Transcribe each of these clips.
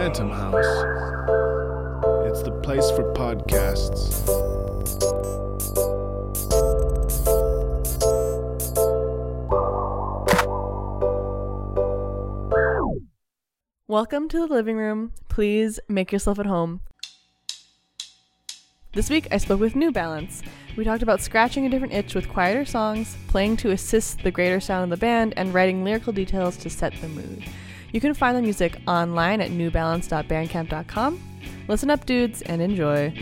Phantom House. It's the place for podcasts. Welcome to the living room. Please make yourself at home. This week I spoke with New Balance. We talked about scratching a different itch with quieter songs, playing to assist the greater sound of the band, and writing lyrical details to set the mood. You can find the music online at newbalance.bandcamp.com. Listen up, dudes, and enjoy.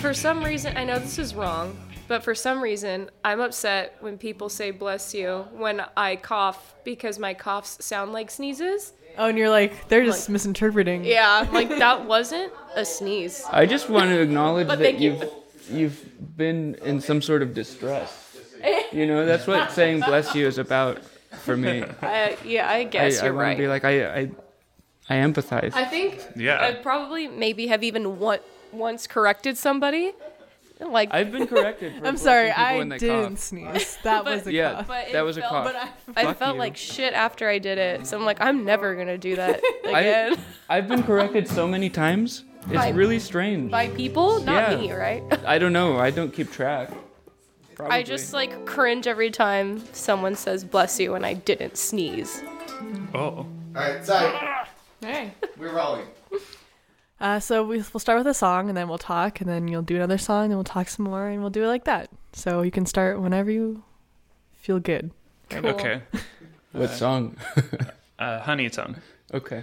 For some reason, I know this is wrong, but for some reason, I'm upset when people say bless you when I cough because my coughs sound like sneezes. Oh, and you're like, they're just misinterpreting. Yeah, like that wasn't a sneeze. I just want to acknowledge But that you. you've you've been in some sort of distress. You know, that's what saying bless you is about for me. I, yeah, I I, guess I you're want right. to be like I I I empathize. I think Yeah. I probably maybe have even one, once corrected somebody. Like, I've been corrected. For I'm sorry, I didn't cough. sneeze. That But- was a Yeah, cough. But that was a felt- cough. But I, I felt you. like shit after I did it. So I'm like, I'm never gonna do that I, again. I've been corrected so many times. It's By- really strange. By people, not Yeah. me, right? I don't know. I don't keep track. Probably. I just like cringe every time someone says bless you and I didn't sneeze. Oh. All right, Zach, hey. we're rolling. Uh, so we, we'll start with a song and then we'll talk and then you'll do another song and we'll talk some more and we'll do it like that. So you can start whenever you feel good. Cool. Okay. what song? Uh, honey tongue. okay.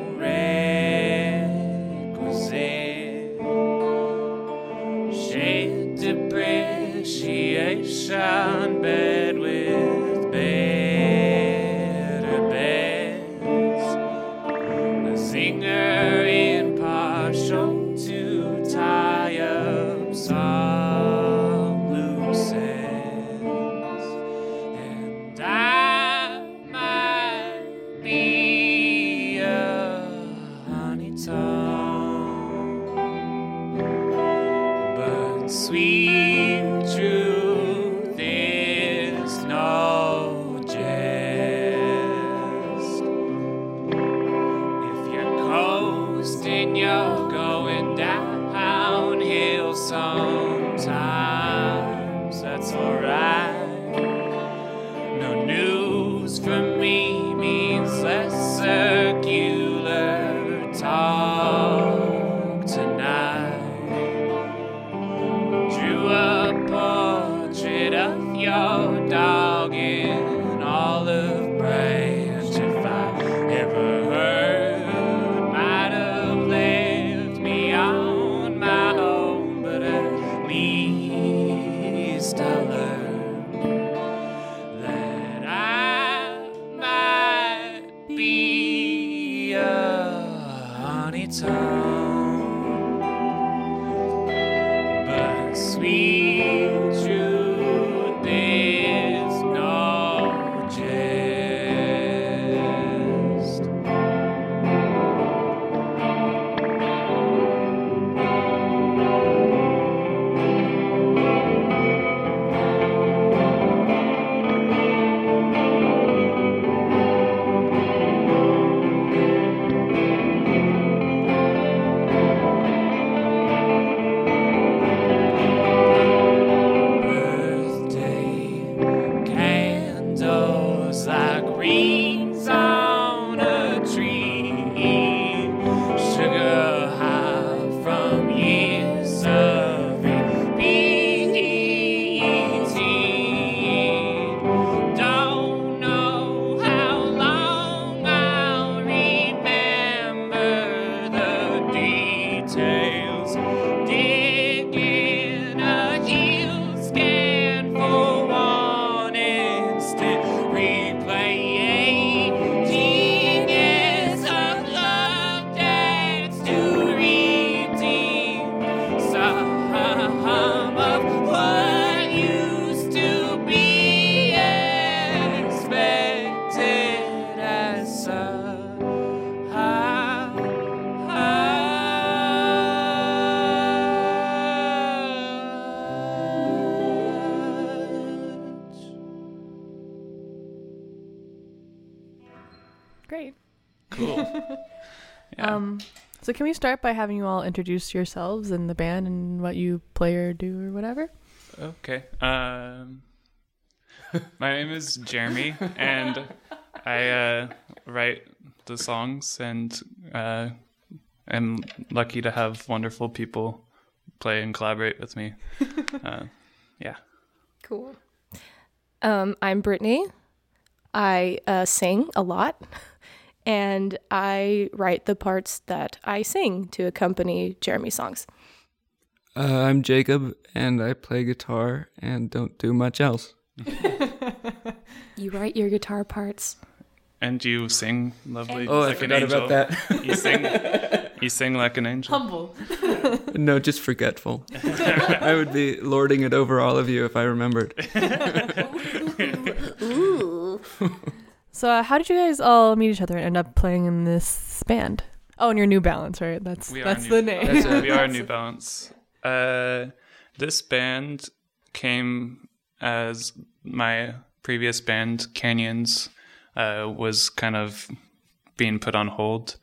start by having you all introduce yourselves and the band and what you play or do or whatever? Okay. Um, my name is Jeremy, and I uh, write the songs, and uh, am lucky to have wonderful people play and collaborate with me. Uh, yeah. Cool. Um, I'm Brittany. I uh, sing a lot, and I write the parts that I sing to accompany Jeremy's songs. Uh, I'm Jacob, and I play guitar and don't do much else. You write your guitar parts. And you sing lovely. Oh, I like an forgot angel. about that. You sing. You sing like an angel. Humble. no, just forgetful. I would be lording it over all of you if I remembered. So uh, how did you guys all meet each other and end up playing in this band? Oh, and your New Balance, right? That's We that's New- the name. That's it. we are New Balance. Uh, this band came as my previous band, Canyons, uh, was kind of being put on hold.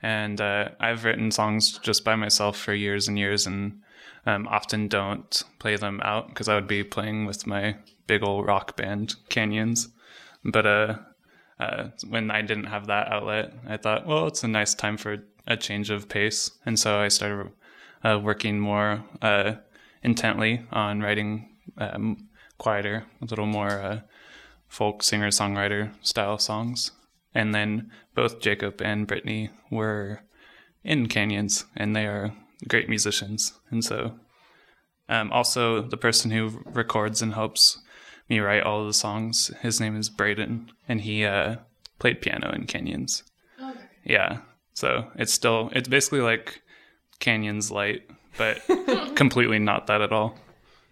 And uh, I've written songs just by myself for years and years and um, often don't play them out because I would be playing with my big old rock band, Canyons. But uh, when I didn't have that outlet, I thought, well, it's a nice time for a change of pace. And so I started uh, working more uh, intently on writing um, quieter, a little more uh, folk singer songwriter style songs. And then both Jacob and Brittany were in Canyons, and they are great musicians. And so, um, also the person who records and helps me write all the songs, his name is Braden, and he uh, played piano in Canyons. Yeah, so it's still it's basically like Canyons light, but completely not that at all.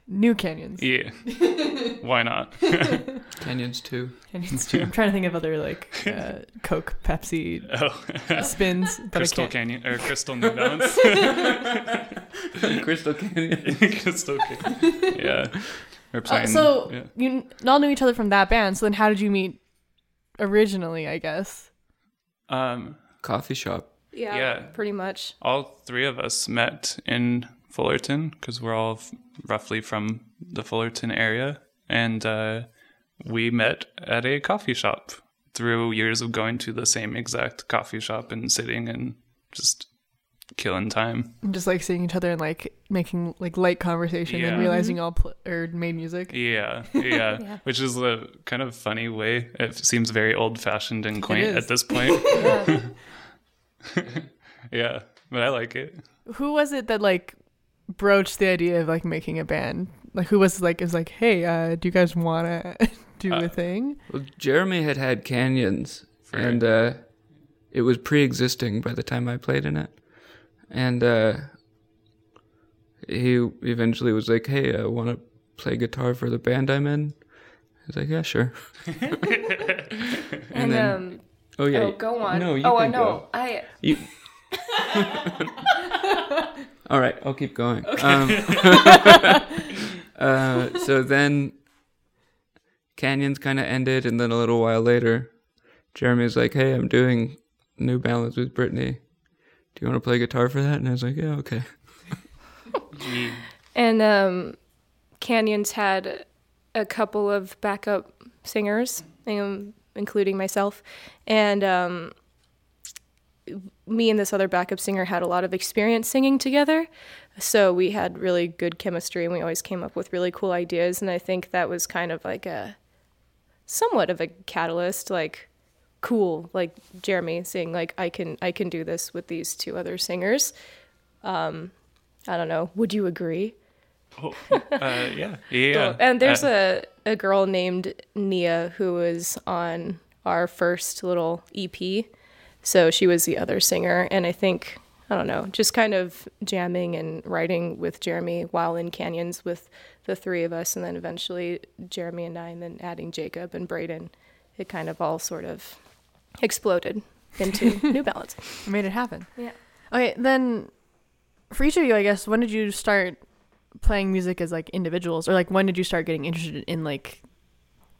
New Canyons. Yeah, why not? Canyons too. Canyons too. I'm trying to think of other like uh, Coke, Pepsi oh, spins. Crystal I. Canyon or Crystal New Balance. Crystal Canyon. Crystal Canyon. Yeah, we're Uh, so yeah. you n- all knew each other from that band. So then, how did you meet originally? I guess. um, Coffee shop. Yeah, Yeah. pretty much. all three of us met in Fullerton because we're all f- roughly from the Fullerton area, and uh, we met at a coffee shop through years of going to the same exact coffee shop and sitting and just killing time. Just like seeing each other and like making like light conversation Yeah. and realizing you all pl- or made music. Yeah, yeah, Yeah. which is a kind of funny way. It seems very old fashioned and quaint at this point. yeah, but I like it. Who was it that like broached the idea of like making a band? Like who was like is like, hey, uh, do you guys want to do Uh, a thing? Well, Jeremy had had Canyons, For- and uh, it was pre-existing by the time I played in it. And uh, he eventually was like, "Hey, I want to play guitar for the band I'm in." I was like, "Yeah, sure." And, then- um, Oh yeah. oh, go on. No, you oh, I know. go. I You. All right, I'll keep going. Um, uh, so then, Canyons kind of ended, and then a little while later, Jeremy was like, "Hey, I'm doing New Balance with Brittany. Do you want to play guitar for that?" And I was like, "Yeah, okay." And um, Canyons had a couple of backup singers, um, including myself. And um, me and this other backup singer had a lot of experience singing together. So we had really good chemistry and we always came up with really cool ideas. And I think that was kind of like a somewhat of a catalyst, like cool, like Jeremy saying like I can I can do this with these two other singers. Um, I don't know. Would you agree? Oh, uh, yeah, yeah. Cool. And there's Uh, a, a girl named Nia who was on our first little EP. So she was the other singer. And I think, I don't know, just kind of jamming and writing with Jeremy while in Canyons with the three of us. And then eventually Jeremy and I, and then adding Jacob and Braden. It kind of all sort of exploded into New Balance. I made it happen. Yeah. Okay, then for each of you, I guess, when did you start playing music as like individuals, or like when did you start getting interested in like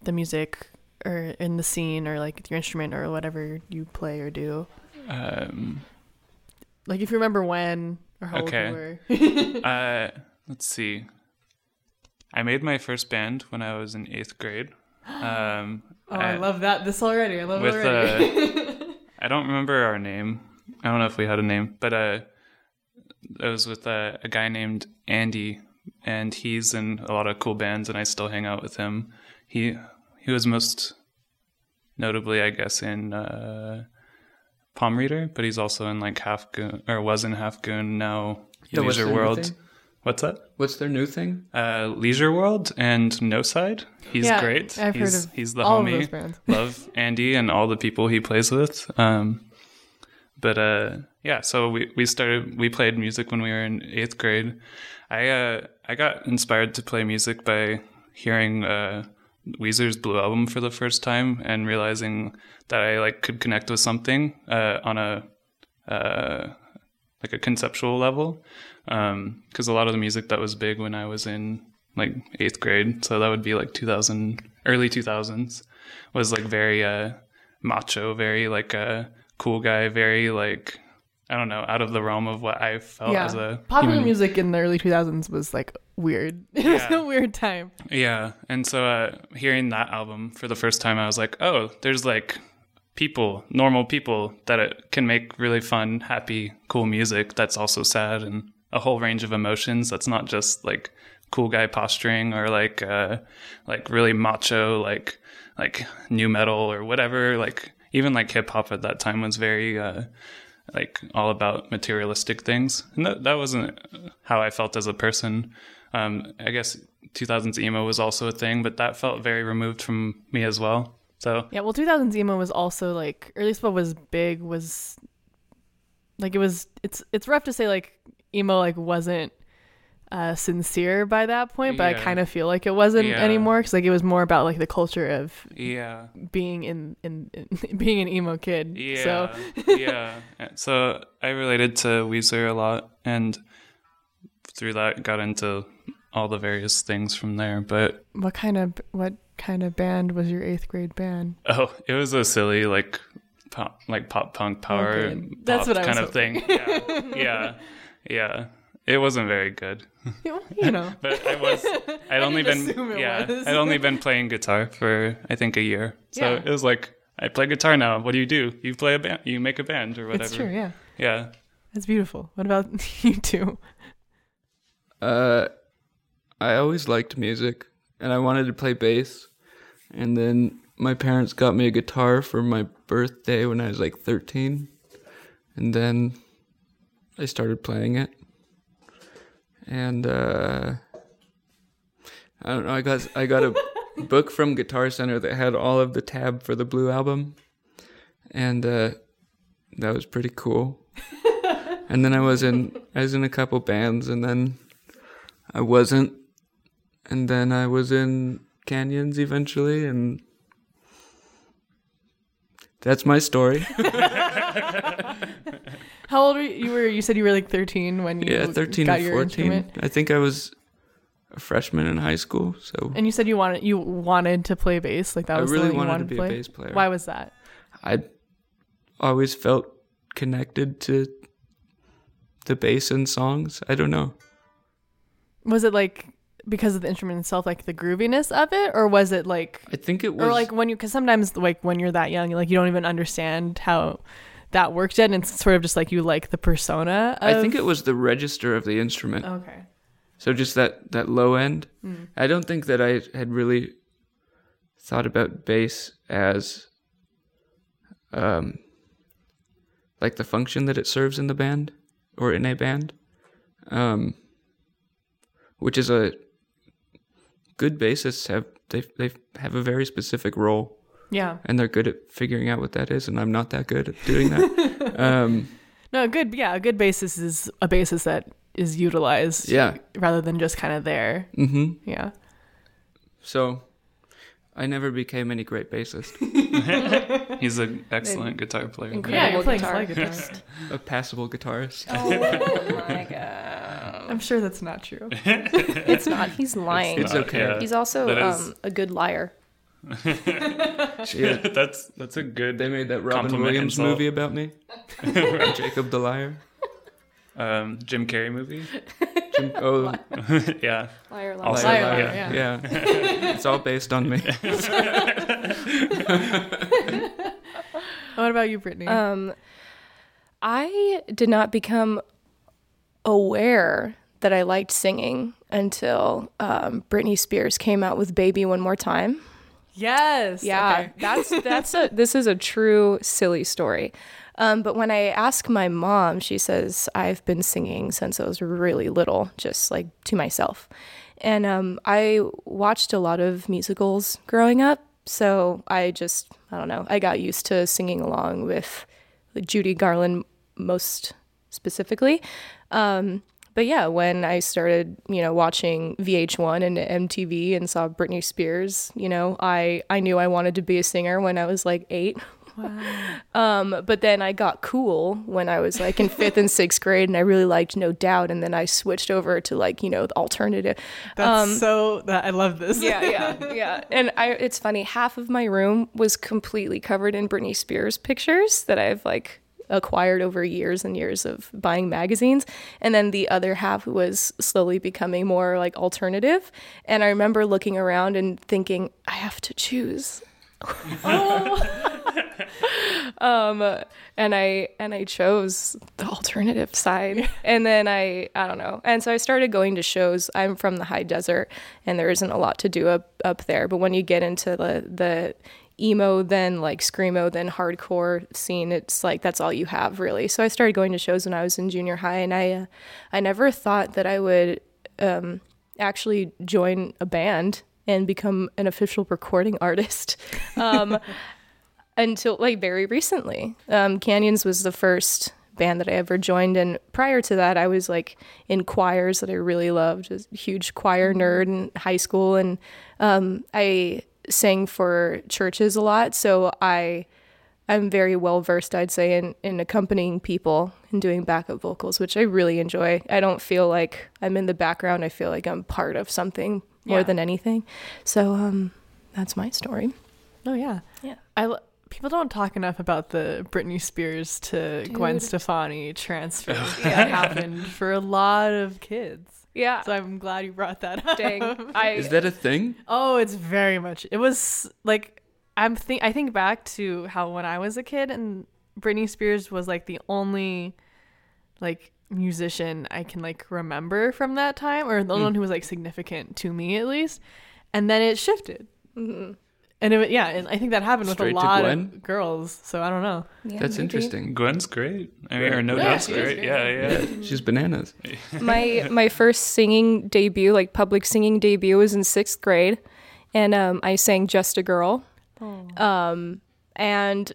the music or in the scene or like your instrument or whatever you play or do? Um, Like if you remember when or how Okay. old you were. uh, let's see. I made my first band when I was in eighth grade. Um, Oh, I, love that this already. I love with it already. uh, I don't remember our name. I don't know if we had a name, but uh, it was with uh, a guy named Andy, and he's in a lot of cool bands, and I still hang out with him. He he was most notably, I guess, in uh, Palm Reader, but he's also in like Half Goon or was in Half Goon now. Yeah, what's Leisure World. thing? What's that? What's their new thing? Uh, Leisure World and No Side. He's Yeah, great. I've heard he's, of he's the all of homie. those bands. Love Andy and all the people he plays with. Um, but uh, yeah, so we, we started we played music when we were in eighth grade. I uh, I got inspired to play music by hearing uh, Weezer's Blue album for the first time and realizing that I like could connect with something uh, on a uh, like a conceptual level because a lot of the music that was big when I was in like eighth grade, so that would be like 2000, early 2000s, was like very uh, macho, very like a cool guy, very like I don't know, out of the realm of what I felt yeah. as a Popular human music in the early 2000s was like weird. It was Yeah. a weird time. Yeah, and so uh, hearing that album for the first time, I was like, oh, there's like people, normal people that it can make really fun, happy, cool music that's also sad and a whole range of emotions. That's not just like cool guy posturing or like uh, like really macho, like like nu metal or whatever. Like even like hip hop at that time was very. Uh, like all about materialistic things. And that, that wasn't how I felt as a person. Um, I guess 2000s emo was also a thing, but that felt very removed from me as well. So Yeah, well, 2000s emo was also like, or at least what was big was like it was. It's it's rough to say like emo like wasn't uh sincere by that point, but I kind of feel like it wasn't Yeah. anymore because like it was more about like the culture of yeah, being in in, in being an emo kid. yeah, So yeah. So I related to Weezer a lot, and through that got into all the various things from there. But what kind of what kind of band was your eighth grade band? Oh, it was a silly like pop, like pop punk power Okay. That's pop what I was kind of thing. Yeah, yeah, yeah. It wasn't very good, you know. but I was. I'd only been yeah. was. I'd only been playing guitar for I think a year, so Yeah. it was like I play guitar now. What do you do? You play a band. You make a band or whatever. It's true, yeah. Yeah. It's beautiful. What about you two? Uh, I always liked music, and I wanted to play bass. And then my parents got me a guitar for my birthday when I was like 13, and then I started playing it. And uh, I don't know. I got I got a book from Guitar Center that had all of the tab for the Blue album, and uh, that was pretty cool. and then I was in I was in a couple bands, and then I wasn't. And then I was in Canyons eventually, and that's my story. How old were you? You were you said you were like 13 when you yeah, 13 got your 14. instrument. I think I was a freshman in high school, so And you said you wanted you wanted to play bass, like that I was really you wanted wanted to be play. a bass player. Why was that? I always felt connected to the bass in songs. I don't know. Was it like because of the instrument itself, like the grooviness of it, or was it like, I think it was or like when you? Because sometimes like when you're that young, like you don't even understand how that worked in. it's sort of just like you like the persona. Of, I think it was the register of the instrument. Okay. So just that that low end. I don't think that I had really thought about bass as um like the function that it serves in the band or in a band. Um which is a good bassists have they they have a very specific role Yeah. and they're good at figuring out what that is and I'm not that good at doing that. um No, a good. Yeah, a good basis is a basis that is utilized. Yeah. Rather than just kind of there. mhm. Yeah. So I never became any great bassist. He's an excellent guitar player. Incredible Yeah, you're playing guitar. slide guitar. a passable guitarist. Oh my god. I'm sure that's not true. It's not. He's lying. It's not, okay. yeah. He's also That is- um, a good liar. Yeah, that's that's a good. they made that Robin Williams insult. movie about me. Jakob the Liar. um, Jim Carrey movie. Jim- oh, yeah. Liar, liar. Also, Liar, yeah. liar, yeah. yeah. it's all based on me. What about you, Brittany? Um, I did not become aware that I liked singing until um, Britney Spears came out with "Baby One More Time." Yes. Yeah, Okay. that's that's a this is a true silly story. Um, but when I ask my mom, she says I've been singing since I was really little, just like to myself. And um, I watched a lot of musicals growing up, so I just I don't know I got used to singing along with Judy Garland most specifically. Um, but yeah, when I started, you know, watching VH1 and MTV and saw Britney Spears, you know, I I knew I wanted to be a singer when I was like eight. Um, but then I got cool when I was like in fifth and sixth grade, and I really liked No Doubt, and then I switched over to like you know the alternative. That's so. That, I love this. Yeah, yeah, yeah. And I, it's funny. Half of my room was completely covered in Britney Spears pictures that I've like acquired over years and years of buying magazines, and then the other half was slowly becoming more like alternative. And I remember looking around and thinking, I have to choose. um and i and i chose the alternative side. And then i i don't know. And so i started going to shows. I'm from the high desert and there isn't a lot to do up up there. But when you get into the the emo then like screamo then hardcore scene it's like that's all you have really so i started going to shows when i was in junior high and i uh, i never thought that i would um actually join a band and become an official recording artist um until like very recently. Um, Canyons was the first band that I ever joined, and prior to that, I was like in choirs that I really loved. I was a huge choir nerd in high school, and um, I sang for churches a lot. So I, I'm very well versed, I'd say, in in accompanying people and doing backup vocals, which I really enjoy. I don't feel like I'm in the background. I feel like I'm part of something more Yeah. than anything. So um, that's my story. Oh yeah. Yeah. I lo- people don't talk enough about the Britney Spears to Gwen Stefani transfer that happened for a lot of kids. Yeah. So I'm glad you brought that up. Dang. I Is that a thing? Oh, it's very much. It was like I'm think I think back to how when I was a kid and Britney Spears was like the only like musician I can like remember from that time, or the only one who was like significant to me at least. And then it shifted. Mm-hmm. And it, yeah, and I think that happened with a lot of girls. So I don't know. Yeah, That's maybe. interesting. Gwen's great. I mean, or no Yeah, doubt's great. great. Yeah, yeah. Yeah, she's bananas. my my first singing debut, like public singing debut, was in sixth grade, and um, I sang "Just a Girl," um, and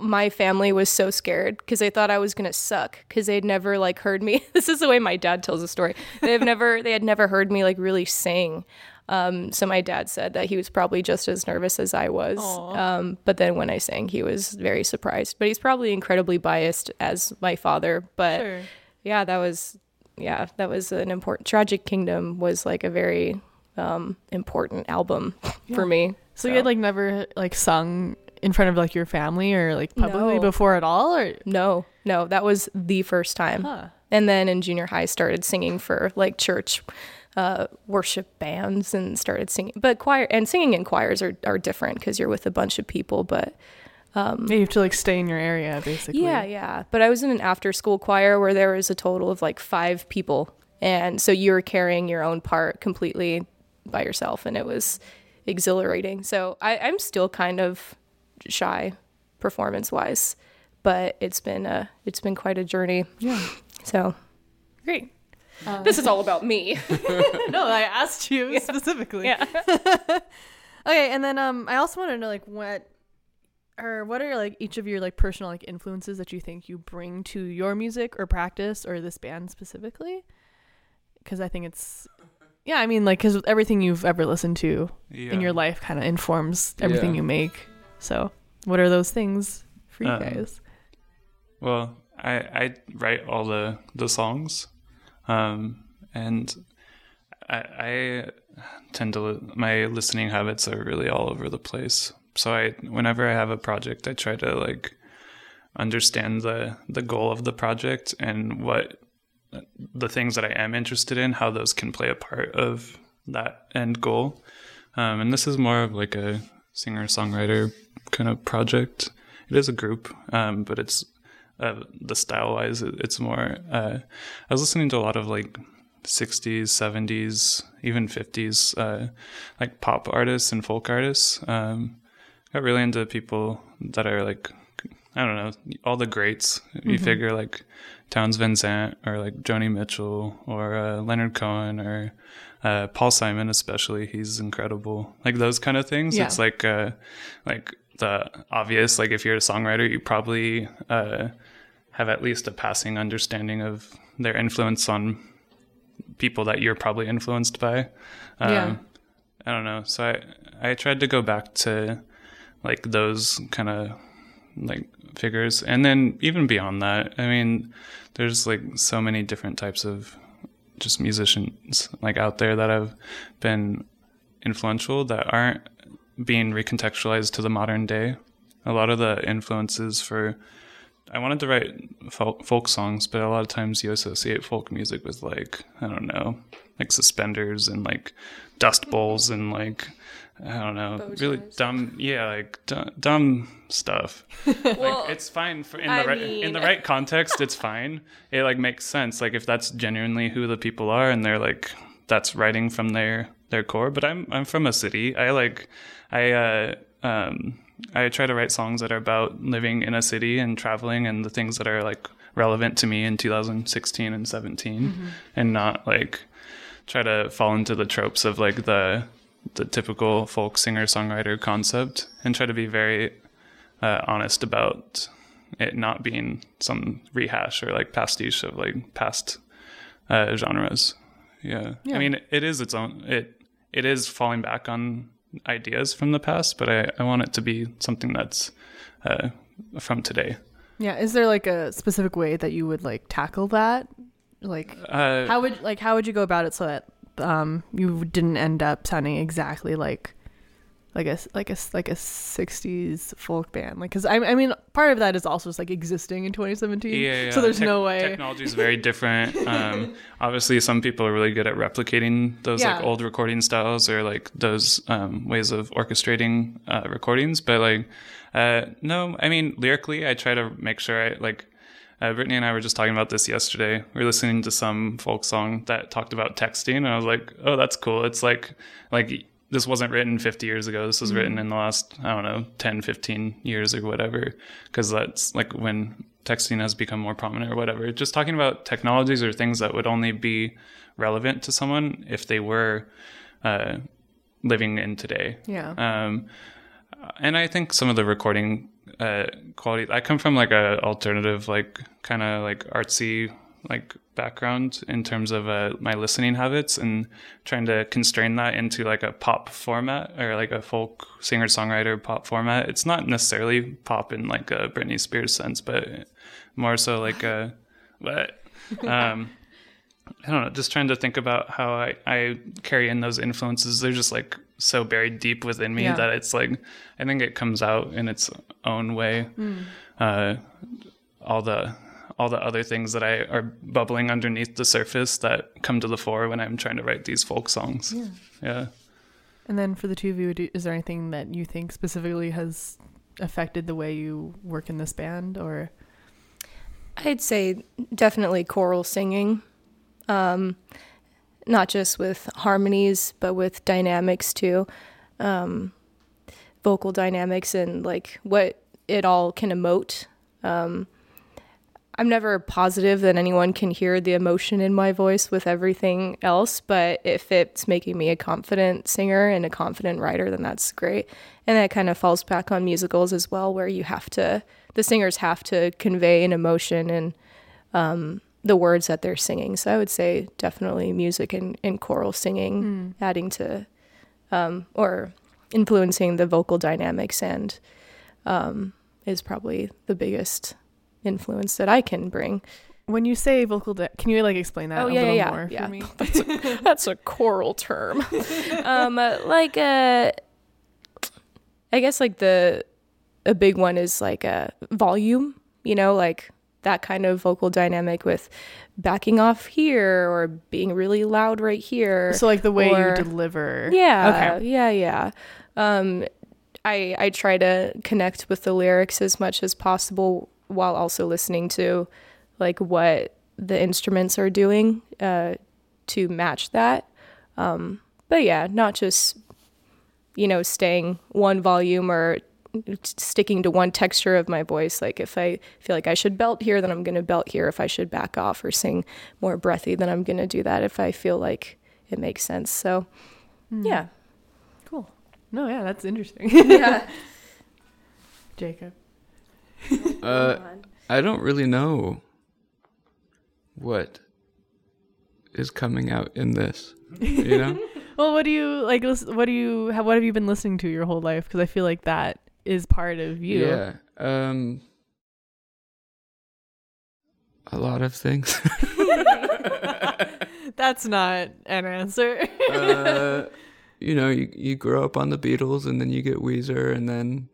my family was so scared because they thought I was gonna suck because they'd never like heard me. this is the way my dad tells the story. They've never they had never heard me like really sing. Um, so my dad said that he was probably just as nervous as I was. Um, but then when I sang, he was very surprised. But he's probably incredibly biased as my father. But Sure. yeah, that was yeah, that was an important. Tragic Kingdom was like a very um, important album for me. So, you had like never like sung in front of like your family or like publicly No. before at all, or No, no, that was the first time. Huh. And then in junior high, started singing for like church uh, worship bands and started singing. But choir and singing in choirs are, are different because you're with a bunch of people. But Yeah, you have to like stay in your area basically. yeah, yeah. But I was in an after school choir where there was a total of like five people. And so you were carrying your own part completely by yourself. And it was exhilarating. So I, I'm still kind of shy performance wise. But it's been a it's been quite a journey. Yeah. So Great. This is all about me. no, I asked you specifically. yeah. Okay, and then um, I also want to know like what, or what are like each of your like personal like influences that you think you bring to your music or practice or this band specifically? Because I think it's, yeah, I mean like because everything you've ever listened to in your life kind of informs everything Yeah. you make. So, what are those things for you Um, guys? Well, I I write all the the songs, um, and I, I tend to my listening habits are really all over the place. So I whenever I have a project, I try to like understand the the goal of the project and what the things that I am interested in, how those can play a part of that end goal. Um, and this is more of like a singer songwriter kind of project. It is a group, um, but it's uh, the style wise, it's more. Uh, I was listening to a lot of like 60s, 70s, even 50s, uh, like pop artists and folk artists. Um, got really into people that are like, I don't know, all the greats. Mm-hmm. You figure like Townes Van or like Joni Mitchell or uh, Leonard Cohen or uh, Paul Simon, especially. He's incredible. Like those kind of things. Yeah. It's like, uh, like the obvious, like if you're a songwriter, you probably uh, have at least a passing understanding of their influence on people that you're probably influenced by. Um, Yeah. I don't know. So I I tried to go back to like those kind of like figures, and then even beyond that. I mean, there's like so many different types of just musicians like out there that have been influential that aren't being recontextualized to the modern day. A lot of the influences for I wanted to write folk, folk songs, but a lot of times you associate folk music with like I don't know, like suspenders and like dust bowls and like I don't know, Bow really ties. dumb, yeah, like d- dumb stuff. Well, like it's fine for in I the right in the right context. It's fine. It like makes sense. Like if that's genuinely who the people are, and they're like that's writing from their their core. But I'm I'm from a city. I like I uh um I try to write songs that are about living in a city and traveling and the things that are like relevant to me in 2016 and 17, and not like try to fall into the tropes of like the the typical folk singer songwriter concept and try to be very uh, honest about it not being some rehash or like pastiche of like past uh, genres. Yeah. Yeah. I mean, it is its own. It it is falling back on ideas from the past, but I, I want it to be something that's uh, from today. Yeah. Is there like a specific way that you would like tackle that? Like Uh, how would like how would you go about it so that um you didn't end up sounding exactly like like a like a like a 60s folk band like because I, I mean part of that is also just like existing in 2017 Yeah, yeah. so there's Tech- no way Technology is very different. Um, obviously, some people are really good at replicating those like old recording styles or like those um, ways of orchestrating uh, recordings. But like, uh, no, I mean lyrically, I try to make sure I like. Uh, Brittany and I were just talking about this yesterday. We were listening to some folk song that talked about texting, and I was like, "Oh, that's cool." It's like, like this wasn't written 50 years ago. This was written in the last, I don't know, 10, 15 years or whatever, because that's like when texting has become more prominent or whatever. Just talking about technologies or things that would only be relevant to someone if they were uh, living in today. yeah Um, and I think some of the recording uh, quality. I come from like a alternative, like kind of like artsy like background in terms of uh, my listening habits and trying to constrain that into like a pop format or like a folk singer songwriter pop format. It's not necessarily pop in like a Britney Spears sense, but more so like a what. Um, I don't know, just trying to think about how I, I carry in those influences. They're just like so buried deep within me Yeah. that it's like I think it comes out in its own way. Uh, all the all the other things that I are bubbling underneath the surface that come to the fore when I'm trying to write these folk songs. Yeah. Yeah. and then for the two of you is there anything that you think specifically has affected the way you work in this band or I'd say definitely choral singing. Um, not just with harmonies, but with dynamics too. Um, vocal dynamics and like what it all can emote. Um, I'm never positive that anyone can hear the emotion in my voice with everything else, but if it's making me a confident singer and a confident writer, then that's great. And that kind of falls back on musicals as well, where you have to, the singers have to convey an emotion and um, the words that they're singing. So I would say definitely music and, and choral singing, adding to um, or influencing the vocal dynamics and um, is probably the biggest influence that I can bring. when you say vocal, can you like explain that Oh, a yeah, little yeah, more yeah. for me? That's a choral term. um, uh, like uh, I guess like the a big one is like a volume. You know, like that kind of vocal dynamic with backing off here or being really loud right here. So like the way Or- you deliver. Yeah. Okay. Yeah, yeah. Um I I try to connect with the lyrics as much as possible while also listening to like what the instruments are doing uh to match that. Um but yeah, not just you know staying one volume or sticking to one texture of my voice like if i feel like i should belt here then i'm going to belt here if i should back off or sing more breathy then i'm going to do that if i feel like it makes sense so yeah Cool. No, yeah, that's interesting. yeah Jacob. Uh, I don't really know what is coming out in this. You know? Well, what do you like? What do you? Have, what have you been listening to your whole life? Because I feel like that is part of you. Yeah. Um. A lot of things. That's not an answer. uh, you know, you you grow up on the Beatles, and then you get Weezer, and then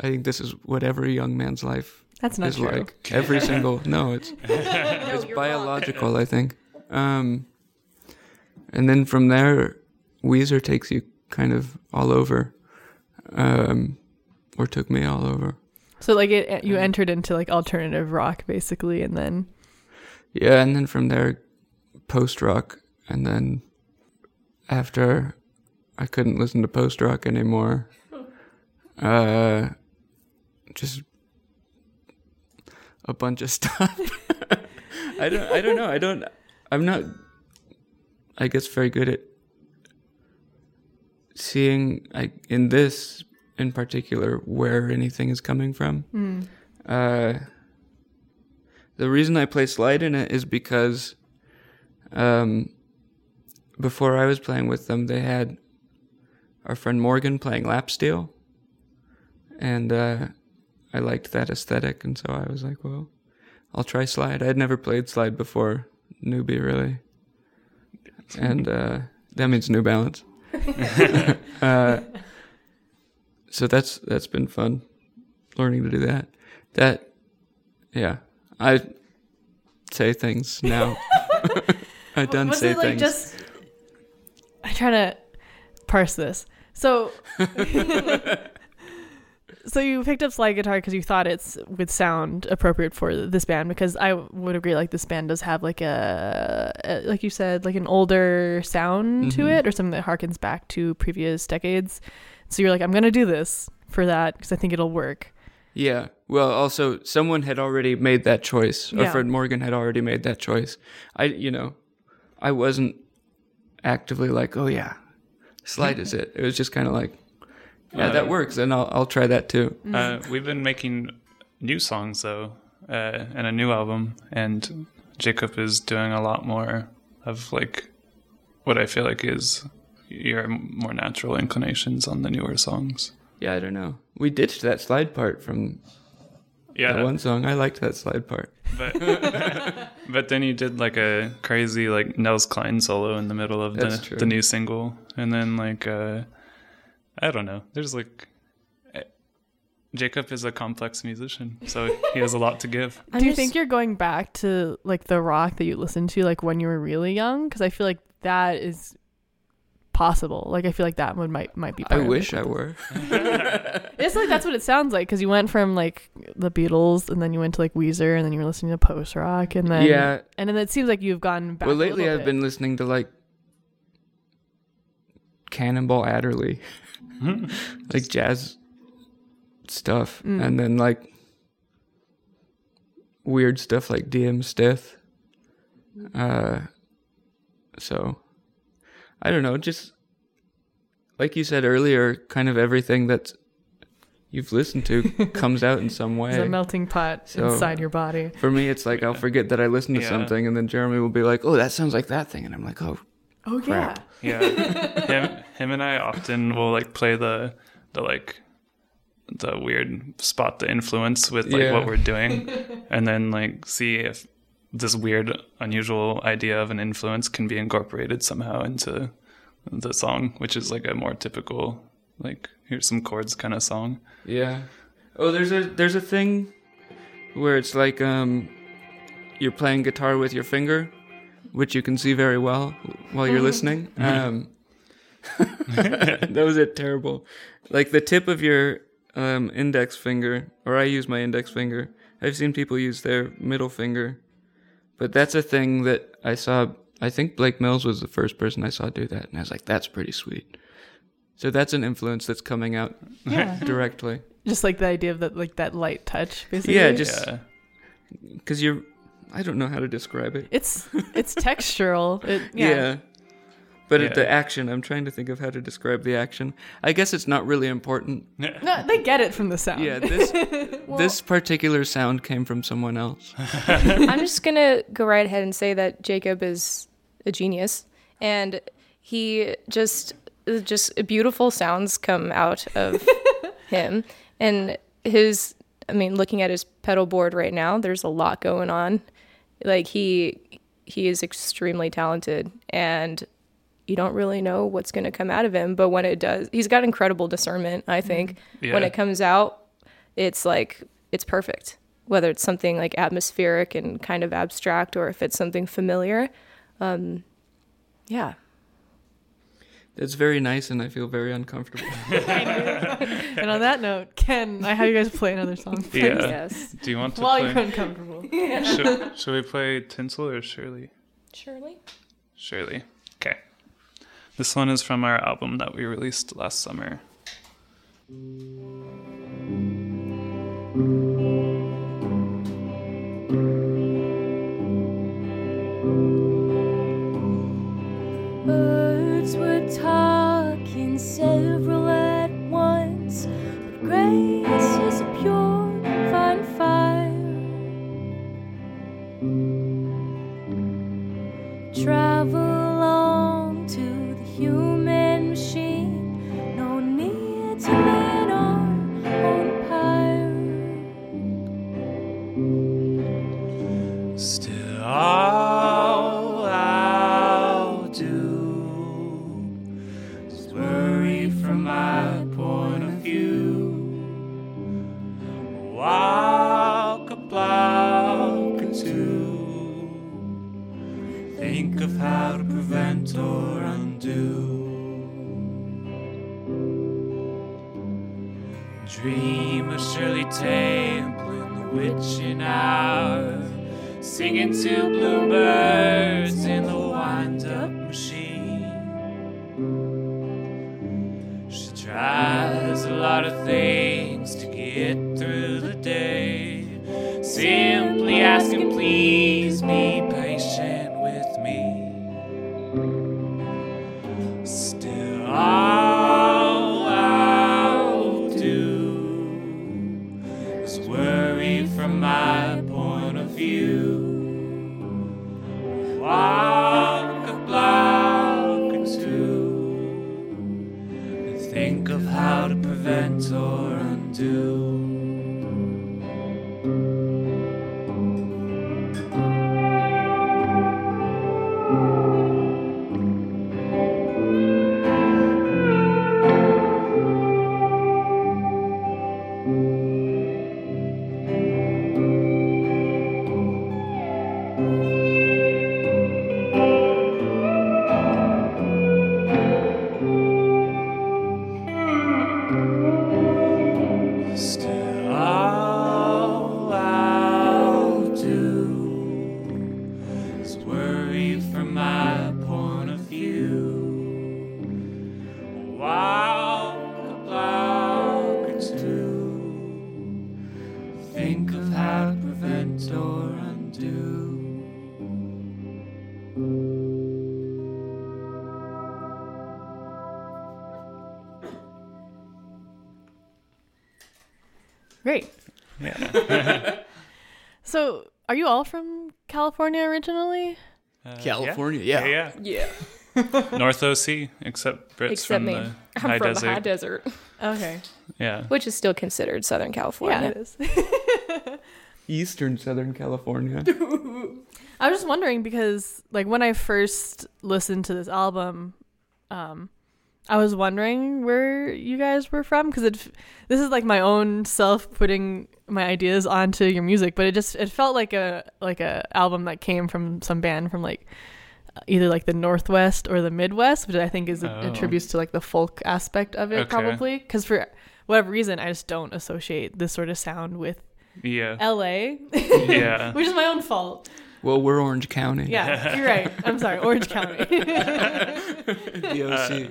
I think this is what every young man's life That's not is true. like. Every single no, it's it's biological. I think. Um, and then from there, Weezer takes you kind of all over, um, or took me all over. So like it, you Um, entered into like alternative rock basically, and then Yeah, and then from there, post rock, and then after I couldn't listen to post rock anymore, uh, just a bunch of stuff. I don't. I don't know. I don't. I'm not. I guess very good at seeing. I in this in particular where anything is coming from. Uh, the reason I play slide in it is because um, before I was playing with them, they had our friend Morgan playing lap steel, and uh, I liked that aesthetic, and so I was like, well, I'll try slide. I had never played slide before, newbie really, and uh, that means New Balance. uh, so that's that's been fun, learning to do that. That, yeah, I say things now. I done was say it like things. just? I try to parse this. So, so you picked up slide guitar because you thought it's would sound appropriate for this band. Because I would agree, like this band does have like a, a like you said, like an older sound to Mhm. it, or something that harkens back to previous decades. So you're like, I'm gonna do this for that because I think it'll work. Yeah. Well, also someone had already made that choice. Yeah. friend Morgan had already made that choice. I, you know, I wasn't actively like, oh yeah, slide is it. It was just kind of like, yeah, Uh, that works, and I'll I'll try that too. Uh, we've been making new songs though, uh, and a new album, and Jacob is doing a lot more of like what I feel like is your more natural inclinations on the newer songs. Yeah, I don't know. We ditched that slide part from Yeah, that one song. I liked that slide part. but but then you did like a crazy like Nels Cline solo in the middle of That's the true. the new single, and then like uh, I don't know. There's like. eh, Jacob is a complex musician, so he has a lot to give. Do you just- think you're going back to like the rock that you listened to like when you were really young? Because I feel like that is possible. Like I feel like that one might might be. I of wish it. I were. It's like that's what it sounds like because you went from like the Beatles and then you went to like Weezer and then you were listening to post rock and then yeah. and then it seems like you've gone back. Well, lately little I've bit. been listening to like Cannonball Adderley, like jazz stuff, Mm. and then like weird stuff like DM Stith. Uh, so I don't know, just like you said earlier, kind of everything that you've listened to comes out in some way. It's a melting pot So- inside your body. For me, it's like I'll forget that I listened to Yeah. something, and then Jeremy will be like, "Oh, that sounds like that thing," and I'm like, "Oh, Oh Crap. Yeah, him, him and I often will like play the the like the weird spot the influence with like Yeah. what we're doing, and then like see if this weird, unusual idea of an influence can be incorporated somehow into the song, which is like a more typical, like here's some chords kind of song. Yeah. Oh, there's a there's a thing where it's like um you're playing guitar with your finger, which you can see very well while you're listening. Um that was it terrible. Like the tip of your um index finger, or I use my index finger. I've seen people use their middle finger. But that's a thing that I saw I think Blake Mills was the first person I saw do that, and I was like, that's pretty sweet. So that's an influence that's coming out Yeah. directly. Just like the idea of that, like that light touch, basically. Yeah, just Yeah. because you're. I don't know how to describe it. it's it's textural. It, Yeah. yeah. But Yeah. the action, I'm trying to think of how to describe the action. I guess it's not really important. No, they get it from the sound. Yeah, this this particular sound came from someone else. I'm just gonna go right ahead and say that Jacob is a genius, and he just just beautiful sounds come out of him, and his. I mean, looking at his pedal board right now, there's a lot going on. Like he he is extremely talented, and you don't really know what's going to come out of him. But when it does, he's got incredible discernment. I think when it comes out, it's like it's perfect. Whether it's something like atmospheric and kind of abstract, or if it's something familiar, um, yeah. It's very nice, and I feel very uncomfortable. And on that note, Ken, I have you guys play another song please, Yeah. Yes, Do you want to play? while you're play? uncomfortable. should, should we play Tinsel or Shirley? Shirley. Shirley. Okay. This one is from our album that we released last summer. Birds were talking several at once, but grace singing to bluebirds in the wind-up machine. She tries a lot of things to get through the day, simply asking, please be are all from California originally? California, Yeah. yeah. yeah. Yeah. North OC, except Brits Except from me. the I'm high from desert. the high desert, Okay. yeah. which is still considered Southern California. Yeah, California. it is. Eastern Southern California. I was just wondering because like when I first listened to this album, um, I was wondering where you guys were from because it this is like my own self putting my ideas onto your music, but it just it felt like a like a album that came from some band from like either like the northwest or the midwest, which I think is Oh. attributes to like the folk aspect of it Okay. probably because for whatever reason I just don't associate this sort of sound with Yeah. LA, Yeah. which is my own fault. Well, we're Orange County. Yeah, you're right. I'm sorry, Orange County. DOC.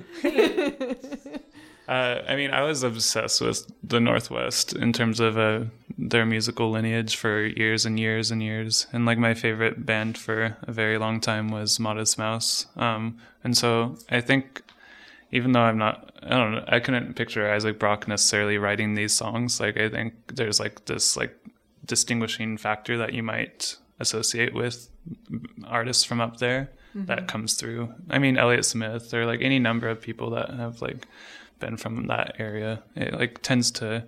Uh, I mean, I was obsessed with the Northwest in terms of uh, their musical lineage for years and years and years. And like my favorite band for a very long time was Modest Mouse. Um, and so I think, even though I'm not, I don't know, I couldn't picture Isaac Brock necessarily writing these songs. Like I think there's like this like distinguishing factor that you might associate with artists from up there that comes through. I mean, Elliott Smith or like any number of people that have like been from that area. It like tends to,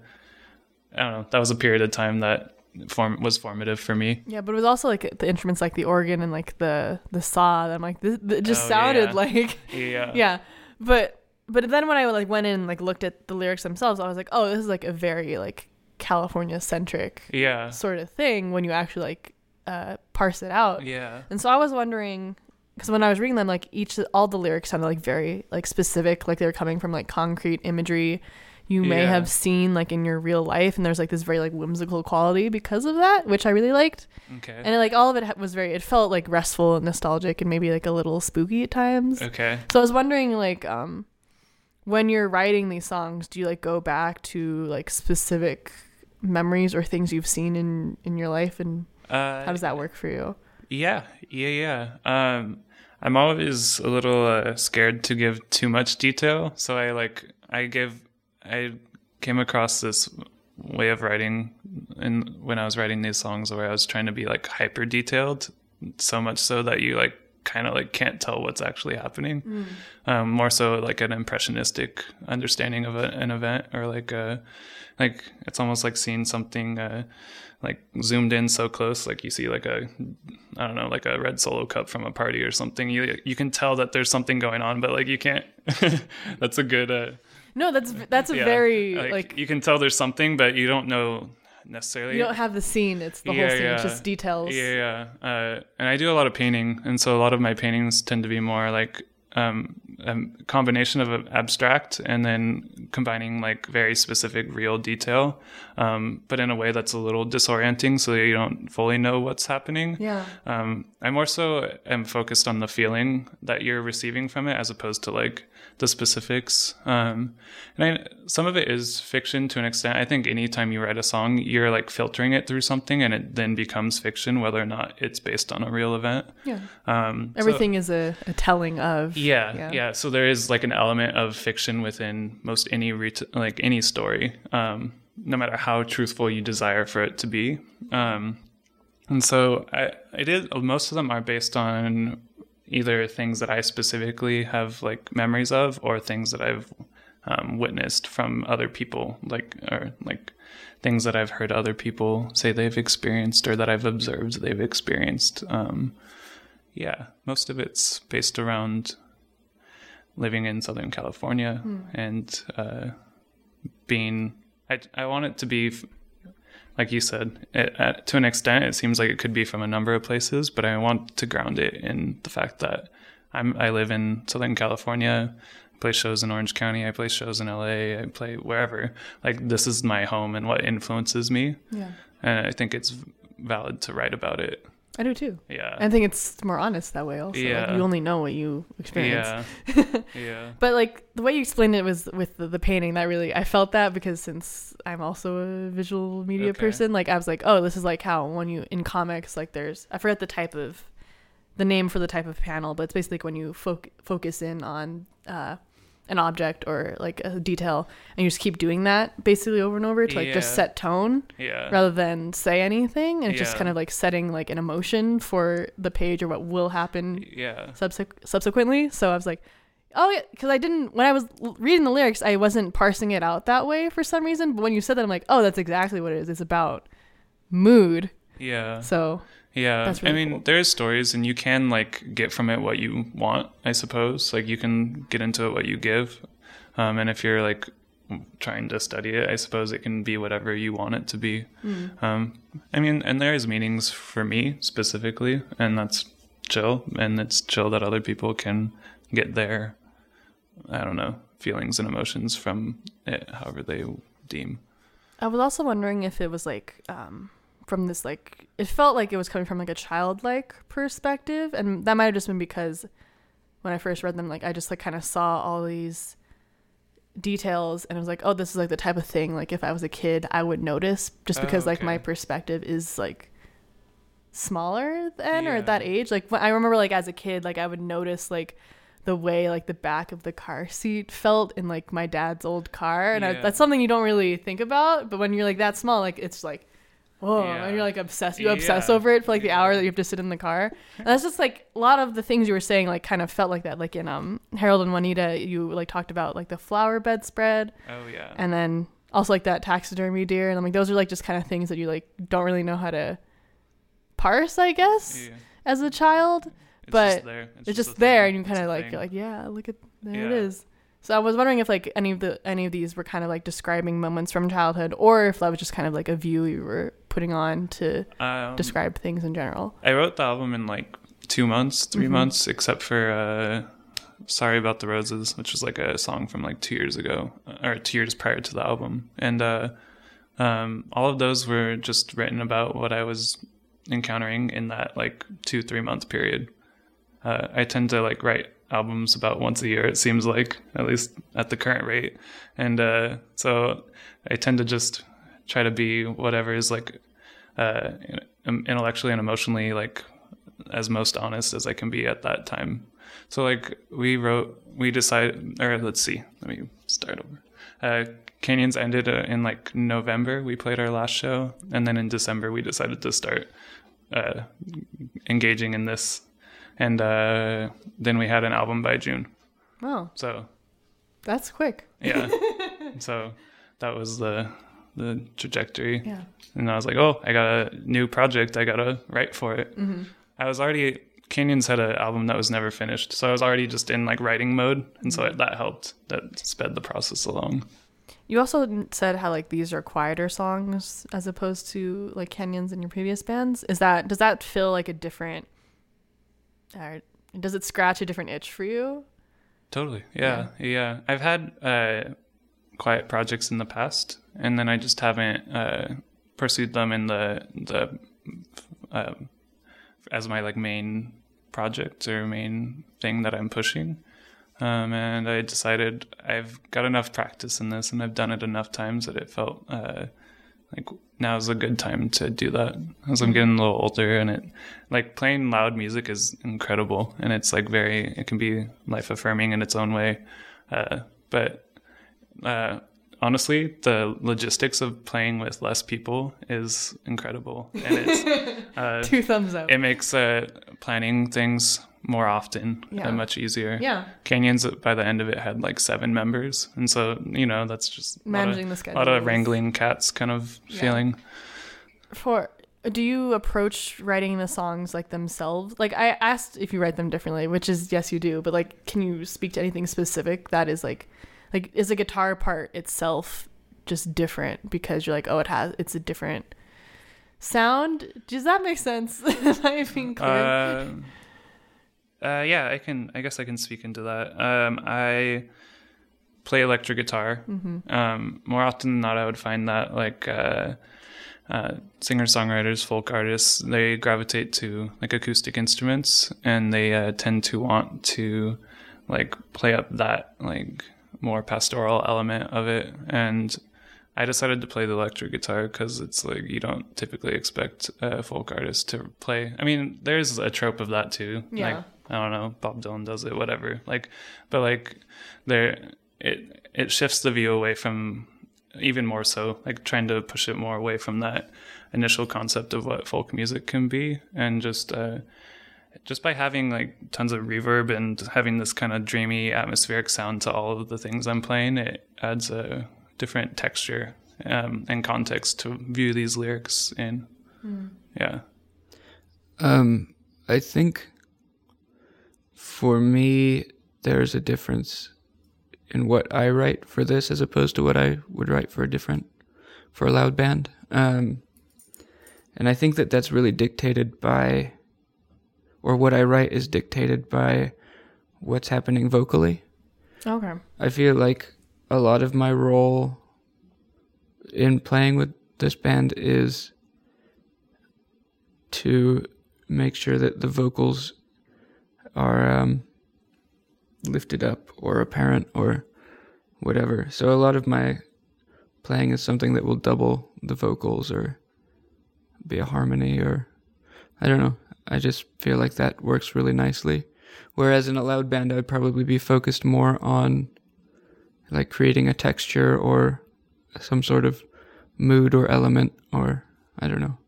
I don't know. That was a period of time that form was formative for me. yeah, but it was also like the instruments, like the organ and like the the saw. That I'm like, this, it just Oh, sounded yeah. like, Yeah. yeah. But but then when I like went in and like looked at the lyrics themselves, I was like, oh, this is like a very like California centric Yeah. sort of thing when you actually like uh, parse it out. Yeah. And so I was wondering, because when I was reading them, like each all the lyrics sounded like very like specific, like they were coming from like concrete imagery you may Yeah. have seen like in your real life, and there's like this very like whimsical quality because of that, which I really liked. Okay. And like all of it was very, it felt like restful and nostalgic, and maybe like a little spooky at times. okay. So I was wondering, like, um, when you're writing these songs, do you like go back to like specific memories or things you've seen in in your life, and Uh, how does that work for you? Yeah, yeah, yeah. Um, I'm always a little uh, scared to give too much detail, so I like I give I came across this way of writing in when I was writing these songs where I was trying to be like hyper detailed, so much so that you like kind of like can't tell what's actually happening. Um, more so like an impressionistic understanding of a, an event or like a like it's almost like seeing something uh, like zoomed in so close like you see like a i don't know like a red solo cup from a party or something you you can tell that there's something going on but like you can't that's a good uh No, that's that's a yeah, very like, like, you can tell there's something but you don't know necessarily you don't have the scene; it's the whole Yeah, scene. It's yeah. just details. yeah, yeah. Uh, and I do a lot of painting, and so a lot of my paintings tend to be more like um, a combination of abstract and then combining like very specific real detail, um, but in a way that's a little disorienting, so you don't fully know what's happening. Yeah. Um, I more so am focused on the feeling that you're receiving from it as opposed to like the specifics. Um, and I, some of it is fiction to an extent. I think anytime you write a song, you're like filtering it through something and it then becomes fiction, whether or not it's based on a real event. Yeah. Um, so- Everything is a, a telling of. Yeah, Yeah. yeah, So there is like an element of fiction within most any ret- like any story, um, no matter how truthful you desire for it to be. Um, and so I, I did. Most of them are based on either things that I specifically have like memories of, or things that I've um, witnessed from other people, like or like things that I've heard other people say they've experienced, or that I've observed they've experienced. Um, yeah, most of it's based around living in Southern California and uh, being. I, I want it to be, like you said, it, to an extent, it seems like it could be from a number of places, but I want to ground it in the fact that I'm I live in Southern California. I play shows in Orange County. I play shows in LA. I play wherever. Like this is my home and what influences me. Yeah. And I think it's valid to write about it. I do too. Yeah. I think it's more honest that way. Also, like, you only know what you experience. yeah. yeah. But like the way you explained it was with the, the painting that really I felt that because since I'm also a visual media Okay. person, like I was like, oh, this is like how when you in comics like there's I forget the type of the name for the type of panel, but it's basically like when you foc- focus in on uh, an object or like a detail and you just keep doing that basically over and over to like just set tone Yeah. rather than say anything and it's just kind of like setting like an emotion for the page or what will happen yeah. subsequ- subsequently. So I was like, oh yeah, because I didn't when I was l- reading the lyrics, I wasn't parsing it out that way for some reason. But when you said that, I'm like, oh, that's exactly what it is. It's about mood. Yeah. So Yeah, That's I mean, cool. there's stories, and you can like get from it what you want. I suppose, like you can get into it what you give, um, and if you're like trying to study it, I suppose it can be whatever you want it to be. Mm. Um, I mean, and there is meanings for me specifically, and that's chill, and it's chill that other people can get their, I don't know, feelings and emotions from it, however they deem. I was also wondering if it was like um, from this like it felt like it was coming from like a childlike perspective, and that might have just been because when I first read them, like I just like kind of saw all these details, and it was like, oh, this is like the type of thing like if I was a kid, I would notice just Oh, because like my perspective is like smaller then or at that age. Like when, I remember like as a kid, like I would notice like the way like the back of the car seat felt in like my dad's old car and I, that's something you don't really think about but when you're like that small like it's like whoa Yeah. and you're like obsessed you obsess Yeah. over it for like the hour that you have to sit in the car and that's just like a lot of the things you were saying like kind of felt like that like in um harold and juanita you like talked about like the flower bed spread Oh yeah, and then also like that taxidermy deer and i'm like those are like just kind of things that you like don't really know how to parse i guess yeah. as a child It's but just there. it's just a there thing. and you kind of like you're like yeah look at there it Yeah. is so i was wondering if like any of the any of these were kind of like describing moments from childhood or if that was just kind of like a view you were putting on to Um, describe things in general I wrote the album in like two months, 3 Mhm. months, except for uh, "Sorry About the Roses," which was like a song from like two years ago or two years prior to the album, and uh, um, all of those were just written about what I was encountering in that like two three month period. Uh, I tend to like write albums about once a year. It seems like at least at the current rate, and uh, so I tend to just try to be whatever is like uh, intellectually and emotionally like as most honest as I can be at that time. So like we wrote, we decided, or let's see, let me start over. Uh, Canyons ended uh, in like November. We played our last show, and then in December we decided to start uh, engaging in this, and uh, then we had an album by June. Wow. So that's quick yeah, so that was the the trajectory. yeah And I was like, oh, I got a new project. I got to write for it. Mm-hmm. I was already, Canyons had an album that was never finished. So I was already just in like writing mode. And so it, that helped. That sped the process along. you also said how like these are quieter songs as opposed to like canyons in your previous bands is that does that feel like a different or does it scratch a different itch for you Totally. Yeah. Yeah. I've had uh, quiet projects in the past. And then I just haven't uh, pursued them in the, the, uh, as my like main project or main thing that I'm pushing. Um, and I decided I've got enough practice in this and I've done it enough times that it felt uh, like is a good time to do that. As I'm getting a little older and it like playing loud music is incredible and it's like very it can be life affirming in its own way. Uh, but uh, honestly, the logistics of playing with less people is incredible and it's uh, two thumbs up it makes uh, planning things more often Yeah. and much easier. yeah Canyons by the end of it had like seven members, and so you know that's just a lot of- managing the a lot of wrangling cats kind of Yeah. feeling. for do you approach writing the songs like themselves like i asked if you write them differently which is yes you do but like can you speak to anything specific that is like like is a guitar part itself just different because you're like oh it has it's a different sound does that make sense am i being clear Uh, uh, yeah, I can. I guess I can speak into that. Um, I play electric guitar. Mm-hmm. Um, more often than not, I would find that like uh, uh, singer songwriters, folk artists, they gravitate to like acoustic instruments, and they uh, tend to want to like play up that like more pastoral element of it. And I decided to play the electric guitar because it's like you don't typically expect a folk artist to play. I mean, there's a trope of that too. Yeah. Like, I don't know, Bob Dylan does it, whatever. Like, but like, there, it it shifts the view away from even more so, like trying to push it more away from that initial concept of what folk music can be, and just uh, just by having like tons of reverb and having this kind of dreamy atmospheric sound to all of the things I'm playing, it adds a different texture um, and context to view these lyrics in. Yeah. Um, I think for me, there's a difference in what I write for this as opposed to what I would write for a different, for a loud band. Um, and I think that that's really dictated by, or what I write is dictated by what's happening vocally. Okay. I feel like a lot of my role in playing with this band is to make sure that the vocals are um, lifted up or apparent or whatever. So a lot of my playing is something that will double the vocals or be a harmony or I don't know. I just feel like that works really nicely. Whereas in a loud band, I'd probably be focused more on like creating a texture or some sort of mood or element or I don't know.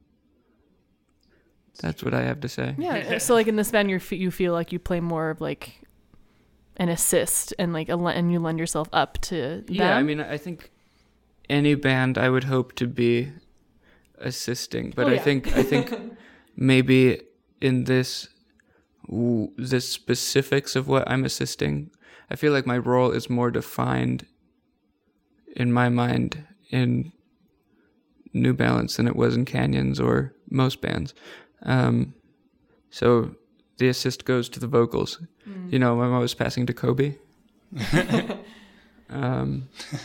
That's what I have to say. Yeah. so like in this band, you you feel like you play more of like an assist and like a, le- and you lend yourself up to them. Yeah, I mean, I think any band I would hope to be assisting, but Oh, I think I think maybe in this w- the specifics of what I'm assisting, I feel like my role is more defined in my mind in New Balance than it was in Canyons or most bands. Um, so the assist goes to the vocals. Mm. You know, I'm always passing to Kobe. um,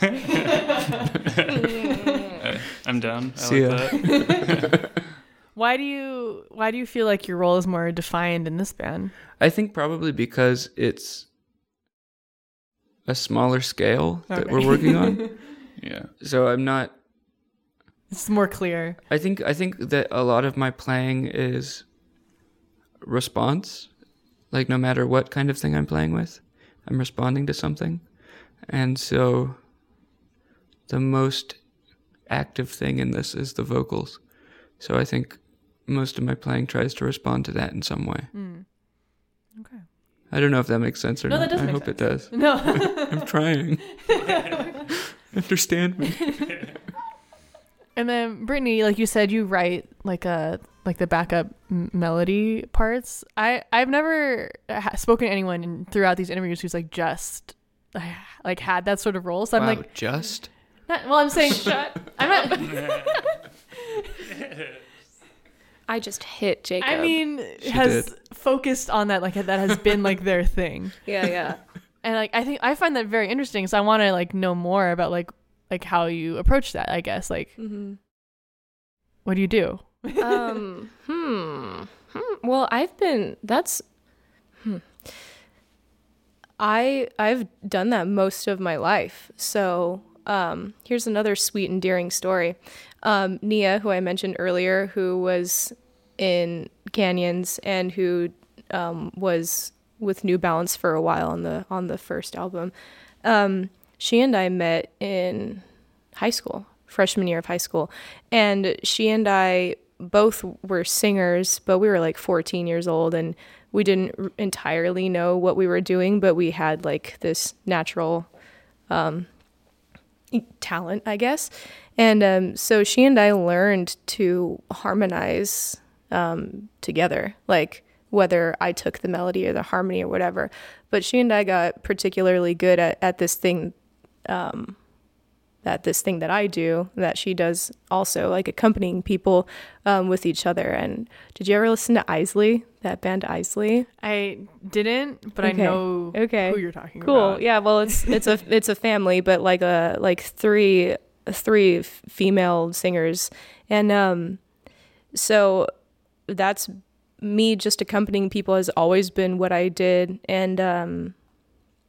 I'm down. I See like ya. that. Why do you why do you feel like your role is more defined in this band? I think probably because it's a smaller scale that we're working on. Yeah. so I'm not It's more clear. I think I think that a lot of my playing is response. Like no matter what kind of thing I'm playing with, I'm responding to something. And so the most active thing in this is the vocals. So I think most of my playing tries to respond to that in some way. Mm. Okay. I don't know if that makes sense or No, not. I hope it does. No. I'm trying. Understand me. and then Brittany, like you said, you write like a like the backup m- melody parts. I I've never ha- spoken to anyone in, throughout these interviews who's like just like had that sort of role. So I'm wow, like, just not, well, I'm saying shut. I'm not. I just hit Jacob. I mean, She has did. focused on that like that has been like their thing. yeah, yeah. and like I think I find that very interesting. So I want to like know more about like like how you approach that. I guess like hmm what do you do? um, hmm. hmm. Well, I've been. That's. Hmm. I I've done that most of my life. So um, here's another sweet, endearing story. Um, Nia, who I mentioned earlier, who was in Canyons and who um, was with New Balance for a while on the on the first album. Um, she and I met in high school, freshman year of high school, and she and I both were singers, but we were like 14 years old and we didn't entirely know what we were doing, but we had like this natural um, talent, I guess. And um, so she and I learned to harmonize um, together, like whether I took the melody or the harmony or whatever. But she and I got particularly good at, at this thing um, that this thing that I do that she does also, like accompanying people um, with each other. And did you ever listen to Isley, that band Isley? I didn't, but Okay. I know Okay. who you're talking Cool. about. Cool. Yeah. Well, it's it's a it's a family, but like a like three three f- female singers, and um, so that's me just accompanying people has always been what I did, and um,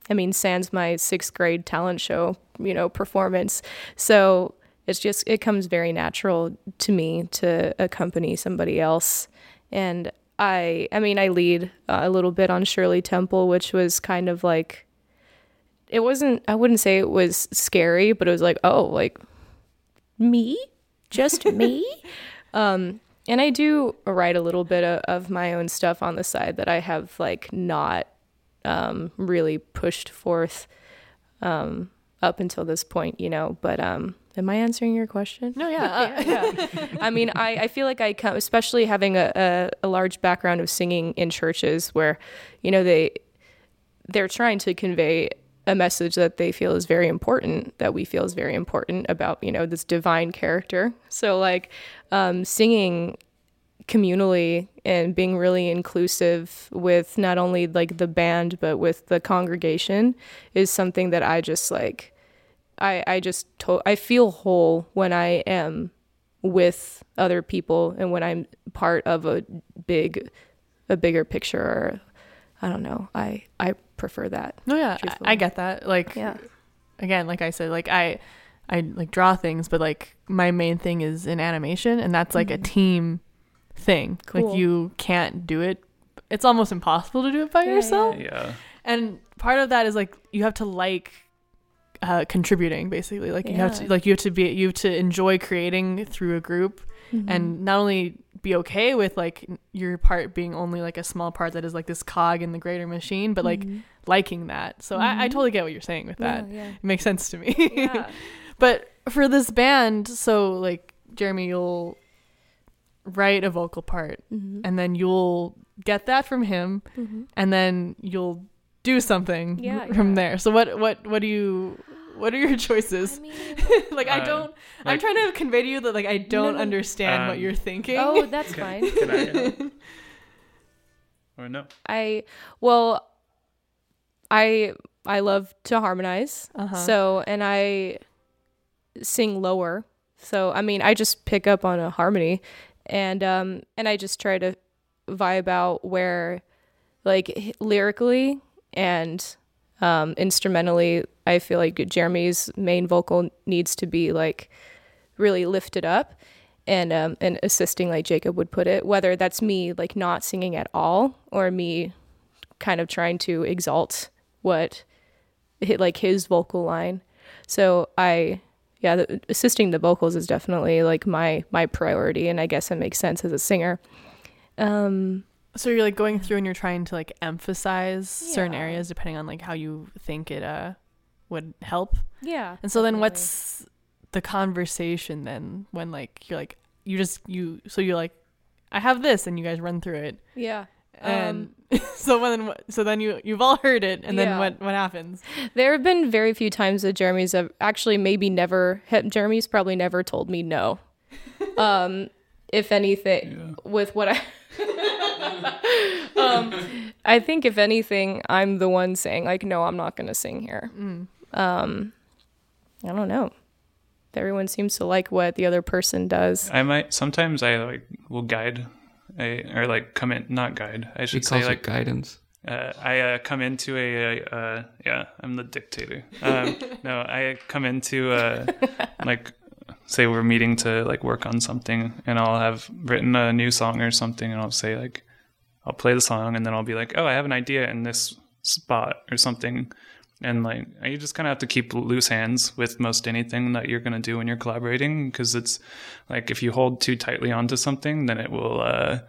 I mean, sans my sixth grade talent show, you know, performance. So it's just it comes very natural to me to accompany somebody else, and I I mean I lead a little bit on Shirley Temple, which was kind of like it wasn't I wouldn't say it was scary, but it was like oh like me, just me. um, and I do write a little bit of, of my own stuff on the side that I have like not um, really pushed forth um, up until this point, you know. But um, am I answering your question? No, yeah, uh, yeah. I mean, I, I feel like I come, especially having a, a, a large background of singing in churches where, you know, they they're trying to convey a message that they feel is very important, that we feel is very important about, you know, this divine character. So like um, singing communally and being really inclusive with not only like the band but with the congregation is something that I just like I I just to- I feel whole when I am with other people and when I'm part of a big a bigger picture or I don't know. I I prefer that. no, yeah, I, Truthfully. I get that. Like, Yeah. again, like I said, like I, I like draw things, but like my main thing is in animation, and that's like a team thing. Cool. Like you can't do it. It's almost impossible to do it by Yeah, yourself. Yeah. And part of that is like you have to like uh, contributing, basically. Like you have to like you have to be you have to enjoy creating through a group, Mm-hmm. and not only be okay with like your part being only like a small part that is like this cog in the greater machine, but like liking that. So I, I totally get what you're saying with that. Mm-hmm. Yeah, yeah. It makes sense to me. Yeah. but for this band, so like Jeremy, you'll write a vocal part, Mm-hmm. and then you'll get that from him, and then you'll do something Yeah, from there. So what what what do you what are your choices? like I Uh, don't. I'm trying to convey to you that like I don't no. understand what Um, you're thinking. Oh, that's fine. Can I? or no? I well, I I love to harmonize. Uh-huh. So and I sing lower. So I mean, I just pick up on a harmony, and um and I just try to vibe out where, like h- lyrically and um instrumentally, I feel like Jeremy's main vocal needs to be like really lifted up and um and assisting like Jacob would put it whether that's me like not singing at all or me kind of trying to exalt what hit like his vocal line. So I yeah the, assisting the vocals is definitely like my my priority and I guess it makes sense as a singer. Um So you're like going through and you're trying to like emphasize certain areas depending on like how you think it uh would help. yeah And so then what's the conversation then when like you're like you just you so you're like I have this and you guys run through it. yeah And so then what- so then you you've all heard it and then what what happens? There have been very few times that Jeremy's have actually maybe never. he- Jeremy's probably never told me no. Um, if anything, with what I, um, I think if anything, I'm the one saying like, no, I'm not gonna sing here. Um, I don't know. Everyone seems to like what the other person does. I might sometimes I like will guide, a, or like come in not guide. I He should calls say it like guidance. uh, I uh, come into a, a uh, yeah I'm the dictator. Um, no, I come into uh, like say we're meeting to like work on something, and I'll have written a new song or something, and I'll say like I'll play the song, and then I'll be like, oh, I have an idea in this spot or something. And like you just kind of have to keep loose hands with most anything that you're going to do when you're collaborating because it's like if you hold too tightly onto something, then it will uh,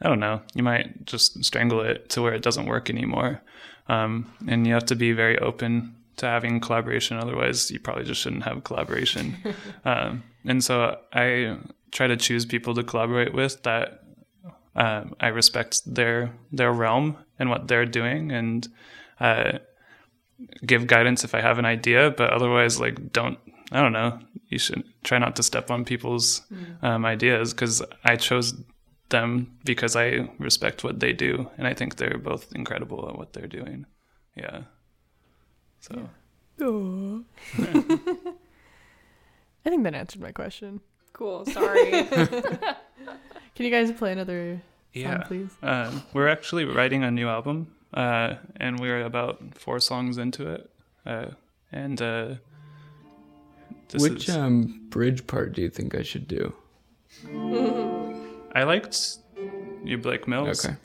I don't know. You might just strangle it to where it doesn't work anymore. Um, and you have to be very open to having collaboration. Otherwise, you probably just shouldn't have collaboration. um, and so I try to choose people to collaborate with that um, I respect their their realm and what they're doing, and uh, give guidance if I have an idea. But otherwise, like, don't I don't know. You should try not to step on people's um, ideas because I chose them because I respect what they do, and I think they're both incredible at what they're doing. Yeah. So I think that answered my question. Cool. Sorry. Can you guys play another song yeah, please? uh, we're actually writing a new album, uh, and we're about four songs into it, uh, and uh, this Which is- um bridge part do you think I should do? I liked you, Blake Mills. Okay.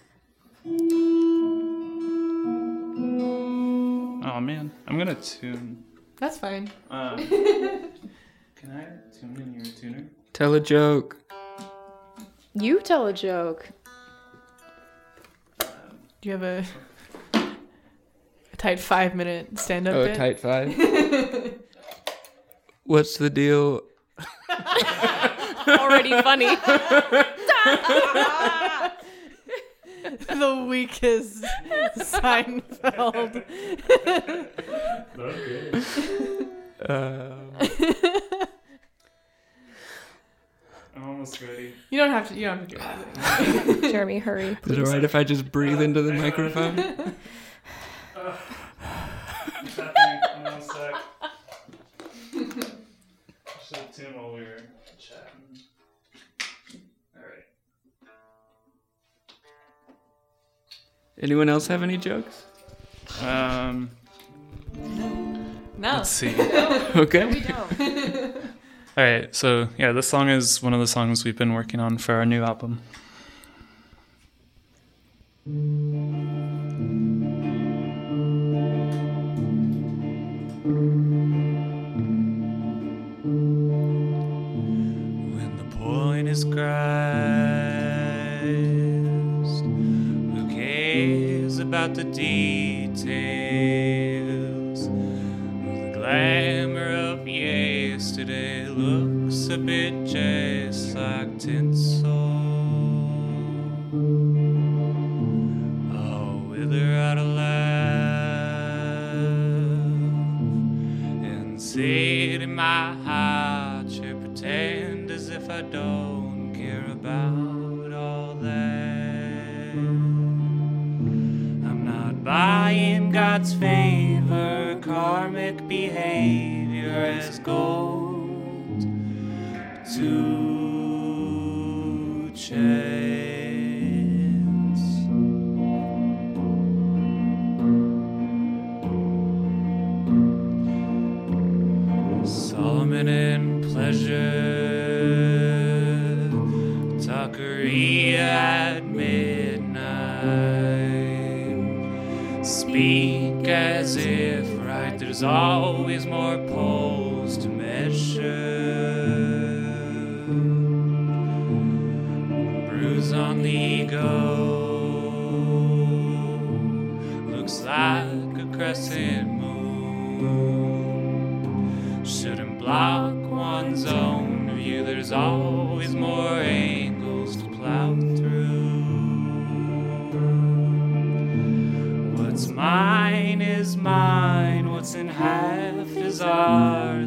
Oh man, I'm gonna tune. That's fine. Um, can I tune in your tuner? Tell a joke. you tell a joke. Do you have a a tight five minute stand up Oh, bit? tight five. What's the deal? Already funny. the weakest Seinfeld. Uh, I'm almost ready. You don't have to. You don't have to do it. Jeremy, hurry. is it please. alright if I just breathe into the microphone? What's happening? On a sec. I should have tuned while we were chatting. Alright. Anyone else have any jokes? Um, No. let's see. Okay. All right, so yeah, this song is one of the songs we've been working on for our new album. When the point is grasped, who cares about the details? The glamour of yesterday looks a bit just like tinsel. Oh, wither out of love and sit in my heart, chair, pretend as if I don't care about all that. I'm not buying God's favor, karmic behavior as gold to chance. Solomon and pleasure, Tuckery at midnight. Speak as if right, there's always more poles to measure. The ego, looks like a crescent moon shouldn't block one's own view. There's always more angles to plow through. What's mine is mine. What's in half is ours.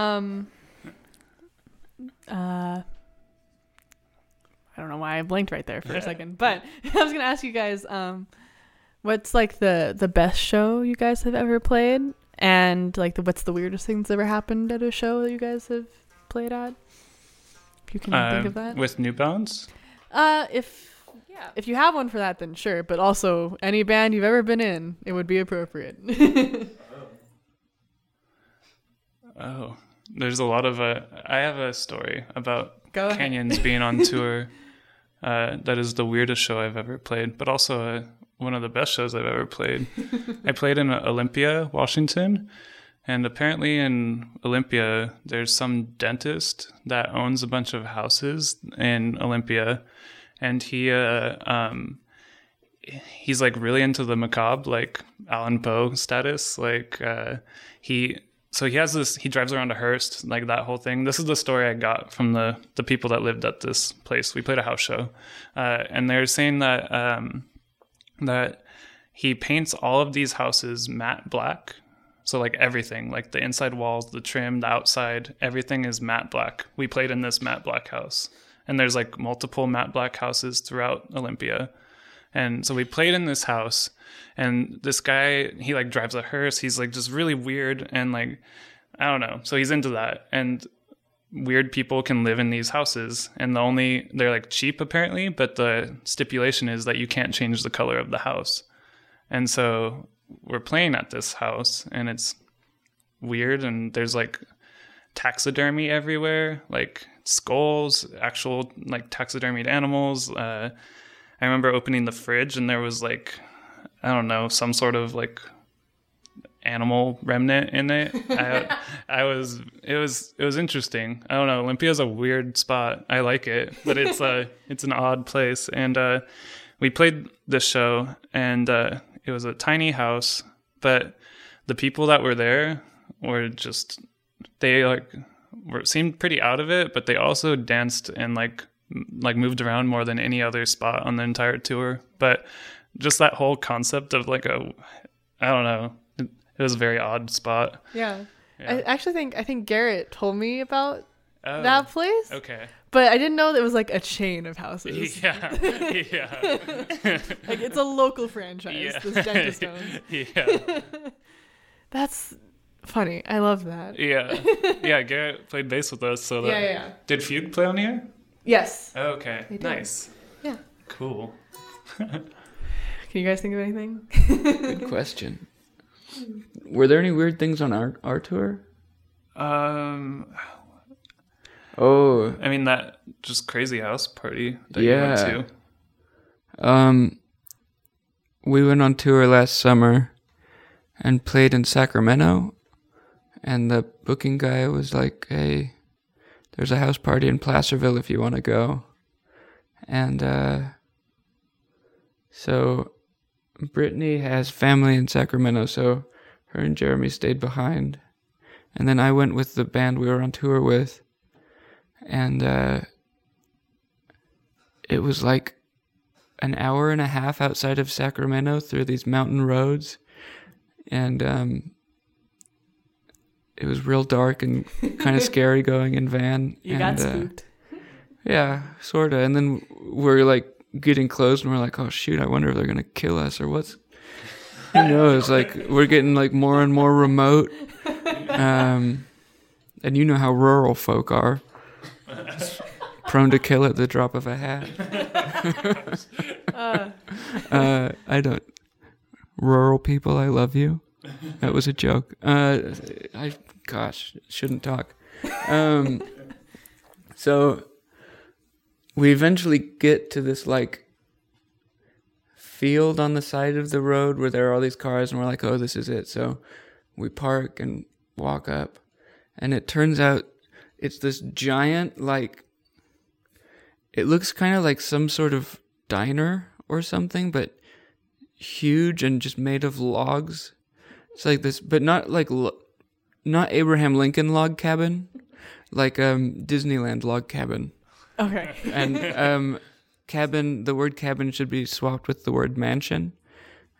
Um. Uh. I don't know why I blinked right there for a second, but I was gonna ask you guys, um, what's like the the best show you guys have ever played, and like the, what's the weirdest thing that's ever happened at a show that you guys have played at? If you can think of that. with New Bones. Uh, if yeah, if you have one for that, then sure. But also, any band you've ever been in, it would be appropriate. Oh, there's a lot of uh, I have a story about Go ahead. Canyons being on tour. Uh, that is the weirdest show I've ever played, but also uh, one of the best shows I've ever played. I played in Olympia, Washington, and apparently in Olympia, there's some dentist that owns a bunch of houses in Olympia, and he uh, um, he's like really into the macabre, like Allan Poe status. Like uh, he, so he has this. He drives around a hearse, like that whole thing. This is the story I got from the the people that lived at this place. We played a house show, uh, and they're saying that um, that he paints all of these houses matte black. So like everything, like the inside walls, the trim, the outside, everything is matte black. We played in this matte black house, and there's like multiple matte black houses throughout Olympia. And so we played in this house, and this guy, he like drives a hearse. He's like just really weird and like, I don't know. So he's into that. And weird people can live in these houses, and the only, they're like cheap apparently, but the stipulation is that you can't change the color of the house. And so we're playing at this house, and it's weird, and there's like taxidermy everywhere, like skulls, actual like taxidermied animals. Uh, I remember opening the fridge and there was like, I don't know, some sort of like animal remnant in it. I, I was, it was, it was interesting. I don't know. Olympia's a weird spot. I like it, but it's a, it's an odd place. And uh, we played this show, and uh, it was a tiny house, but the people that were there were just, they like were seemed pretty out of it, but they also danced and like m- like moved around more than any other spot on the entire tour. But just that whole concept of like a, I don't know, it, it was a very odd spot. yeah. Yeah. I actually think I think Garrett told me about Oh, that place, okay. but I didn't know that it was like a chain of houses. Yeah, yeah, Like it's a local franchise. yeah. This dentist owns. yeah, That's funny. I love that. yeah, yeah. Garrett played bass with us, so that, Yeah, yeah. Did Fugue play on here? Yes. Oh, okay, nice, Yeah. cool. Can you guys think of anything? Good question. Were there any weird things on our our tour? Um, Oh, I mean that just crazy house party that Yeah. you went to. um, we went on tour last summer and played in Sacramento, and the booking guy was like, "Hey, there's a house party in Placerville if you want to go," and uh, so Brittany has family in Sacramento, so her and Jeremy stayed behind, and then I went with the band we were on tour with, and uh, it was like an hour and a half outside of Sacramento through these mountain roads, and um, it was real dark and kind of scary going in van. You and, got uh, yeah, sorta. And then we're like getting close, and we're like, "Oh shoot! I wonder if they're gonna kill us or what's." Who knows? Like we're getting like more and more remote. Um, and you know how rural folk are, prone to kill at the drop of a hat. uh, I don't. Rural people, I love you. That was a joke. Uh, I, gosh, shouldn't talk. Um, so we eventually get to this like field on the side of the road where there are all these cars, and we're like, oh, this is it. So we park and walk up, and it turns out it's this giant like. It looks kind of like some sort of diner or something, but huge and just made of logs. It's like this, but not like not Abraham Lincoln log cabin, like um Disneyland log cabin. Okay. And um cabin, the word cabin should be swapped with the word mansion.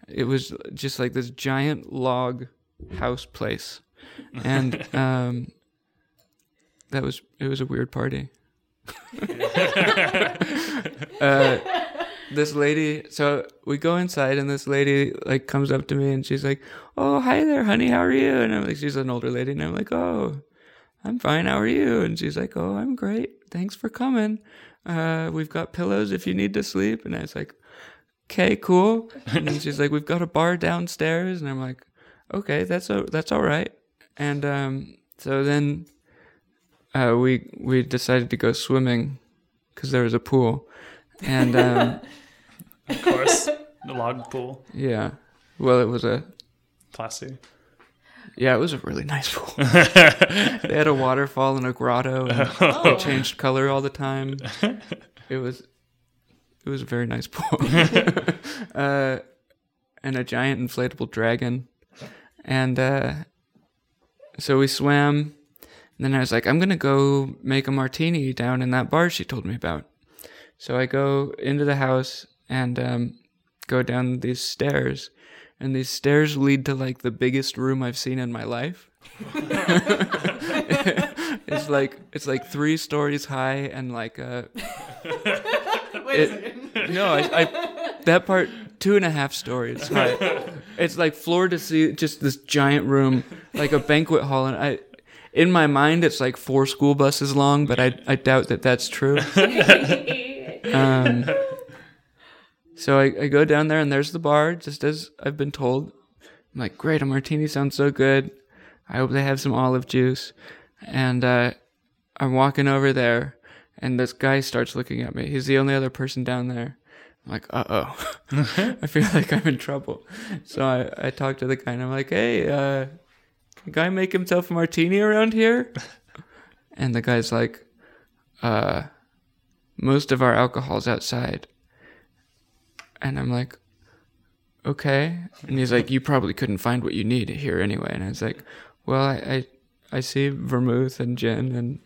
It was just like this giant log house place, and um that was it was a weird party. uh, this lady. So we go inside, and this lady like comes up to me, and she's like, "Oh, hi there, honey. How are you?" And I'm like, she's an older lady, and I'm like, "Oh, I'm fine. How are you?" And she's like, "Oh, I'm great. Thanks for coming. Uh, we've got pillows if you need to sleep." And I was like, "Okay, cool." And she's like, "We've got a bar downstairs," and I'm like, "Okay, that's a, that's all right." And um, so then uh, we we decided to go swimming because there was a pool, and um, Of course, the log pool, yeah, well, it was a plastic. Yeah, it was a really nice pool. they had a waterfall and a grotto, and it changed color all the time. It was it was a very nice pool, uh, and a giant inflatable dragon, and uh, so we swam. And then I was like, I'm gonna go make a martini down in that bar she told me about. So I go into the house and um, go down these stairs, and these stairs lead to like the biggest room I've seen in my life. it's like it's like three stories high and like uh Wait a it- no I, I that part two and a half stories high. It's like floor to see just this giant room like a banquet hall and I in my mind it's like four school buses long but I I doubt that that's true. um, so I, I go down there and there's the bar, just as I've been told. I'm like, great, a martini sounds so good. I hope they have some olive juice. And uh, I'm walking over there, and this guy starts looking at me. He's the only other person down there. I'm like, uh oh. I feel like I'm in trouble. So I, I talk to the guy and I'm like, hey, uh, can a guy make himself a martini around here? And the guy's like, uh, most of our alcohol's outside. And I'm like, okay. And he's like, you probably couldn't find what you need here anyway. And I was like, well, I, I, I see vermouth and gin, and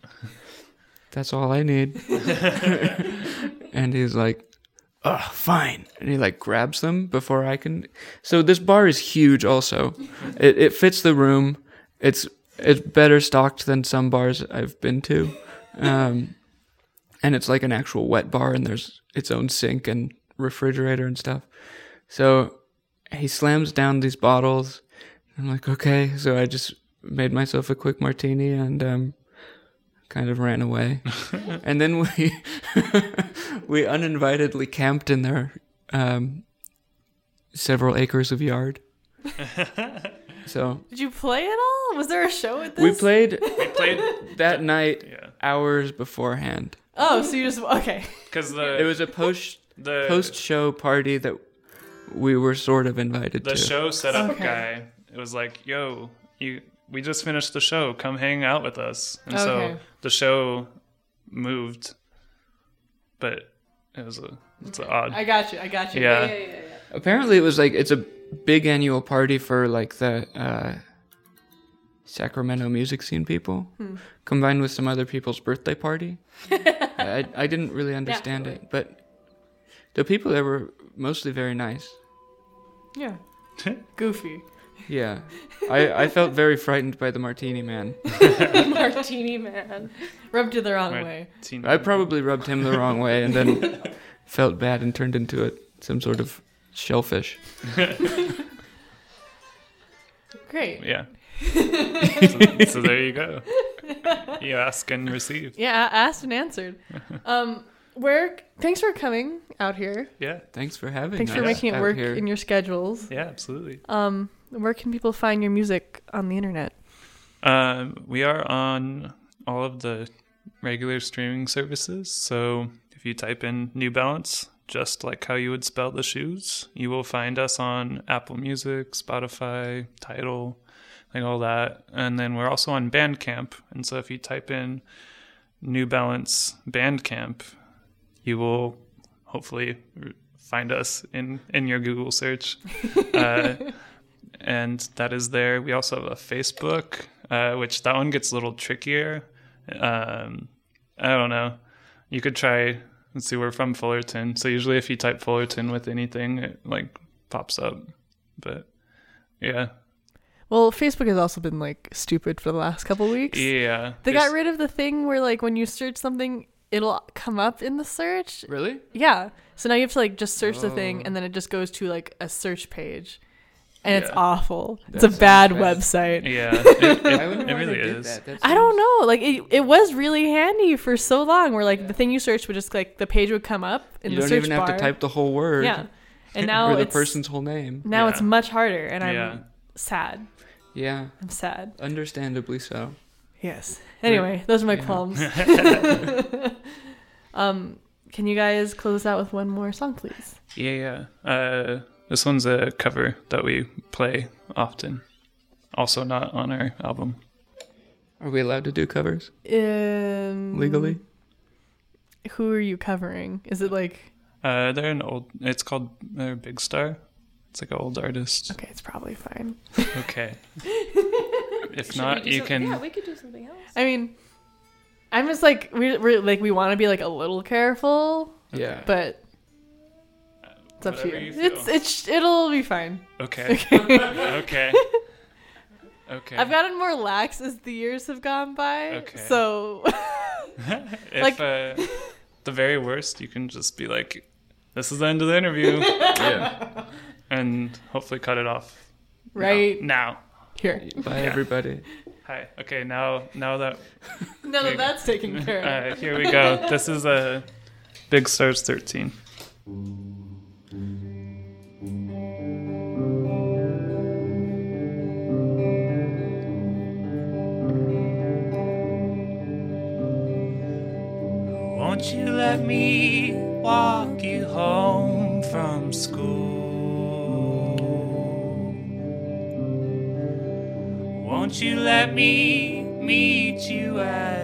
that's all I need. and he's like, oh, fine. And he like grabs them before I can. So this bar is huge. Also, it it fits the room. It's it's better stocked than some bars I've been to. Um, and it's like an actual wet bar and there's its own sink and refrigerator and stuff. So he slams down these bottles. I'm like, okay. So I just made myself a quick martini and um, kind of ran away. and then we we uninvitedly camped in their um, several acres of yard. so Did you play at all? Was there a show at this? we played We played, that night yeah, hours beforehand. Oh, so you just okay. because the It was a post the post show party that we were sort of invited the to. The show setup Okay. guy. It was like, yo, you, we just finished the show. Come hang out with us. And Okay. so the show moved, but it was a it's a odd. I got you. I got you. Yeah. yeah, yeah, yeah. Apparently, it was like it's a big annual party for like the uh, Sacramento music scene people, Hmm. combined with some other people's birthday party. I I didn't really understand it, but the people there were mostly very nice. Yeah. Goofy. Yeah, I I felt very frightened by the martini man. Martini man. Rubbed you the wrong Right. way. Teen- I probably rubbed him the wrong way and then felt bad and turned into a, some sort of shellfish. Great. yeah. so, so there you go. You ask and receive. Yeah, asked and answered. Um, where? Thanks for coming out here. Yeah. Thanks for having Thanks us for making it out work here. in your schedules. Yeah. Absolutely. Um, where can people find your music on the internet? Um, we are on all of the regular streaming services. So if you type in New Balance, just like how you would spell the shoes, you will find us on Apple Music, Spotify, Tidal, like all that. And then we're also on Bandcamp. And so if you type in New Balance Bandcamp, you will hopefully find us in, in your Google search. uh, and that is there. We also have a Facebook, uh, which that one gets a little trickier. Um, I don't know. You could try. Let's see. We're from Fullerton, so usually if you type Fullerton with anything, it like pops up. But yeah, Well, Facebook has also been like stupid for the last couple weeks. yeah. They got rid of the thing where like when you search something, it'll come up in the search. Really? Yeah. So now you have to like just search the thing, Oh. and then it just goes to like a search page, and it's Yeah. awful. It's a bad sounds bad. website. Yeah, it, it, I it really is. that. That I don't know. Like it, it was really handy for so long. Where like the thing you searched would just like the page would come up in You the don't search even bar. have to type the whole word. Yeah. And now or the it's person's whole name. now it's much harder, and I'm Yeah. sad. Yeah, I'm sad. understandably so. Yes. Anyway, those are my Yeah. qualms. um, can you guys close out with one more song, please? Yeah, yeah. Uh, this one's a cover that we play often. Also, not on our album. Are we allowed to do covers Um, legally? Who are you covering? Is it like Uh, they're an old. It's called they're Big Star. It's like an old artist. okay? It's probably fine. Okay. if not, you can. Yeah, we could do something else. I mean, I'm just like we're, we're like we want to be like a little careful, Yeah. but it's up to Whatever you. you feel. it's it's it'll be fine. Okay. okay. Okay. I've gotten more lax as the years have gone by. Okay. So if like- uh, the very worst, you can just be like, "This is the end of the interview," yeah. and hopefully cut it off. now- right now. Here. Bye, Yeah. everybody. Hi. Okay. Now, now that Now that that's taken care of. uh, here we go. This is a Big Stars 13. Won't you let me walk you home from school? Won't you let me meet you at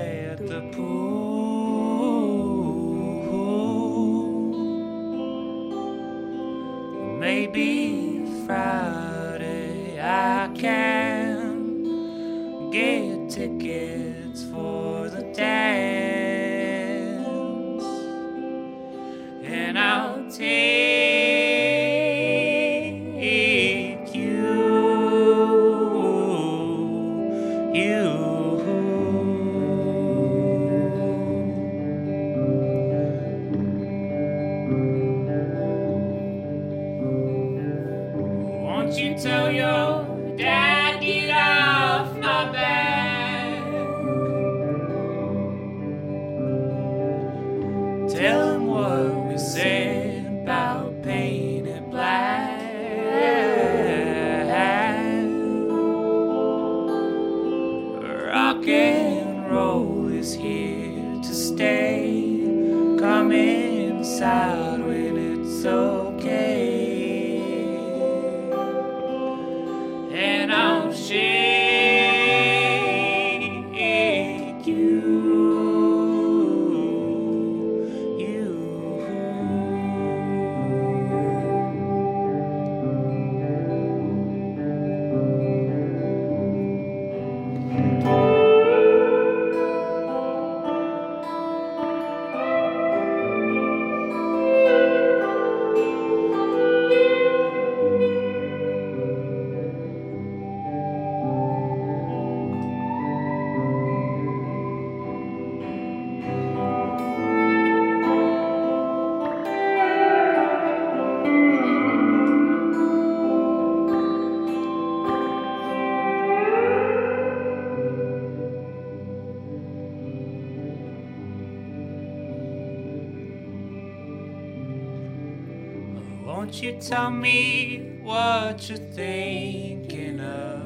Won't you tell me what you're thinking of?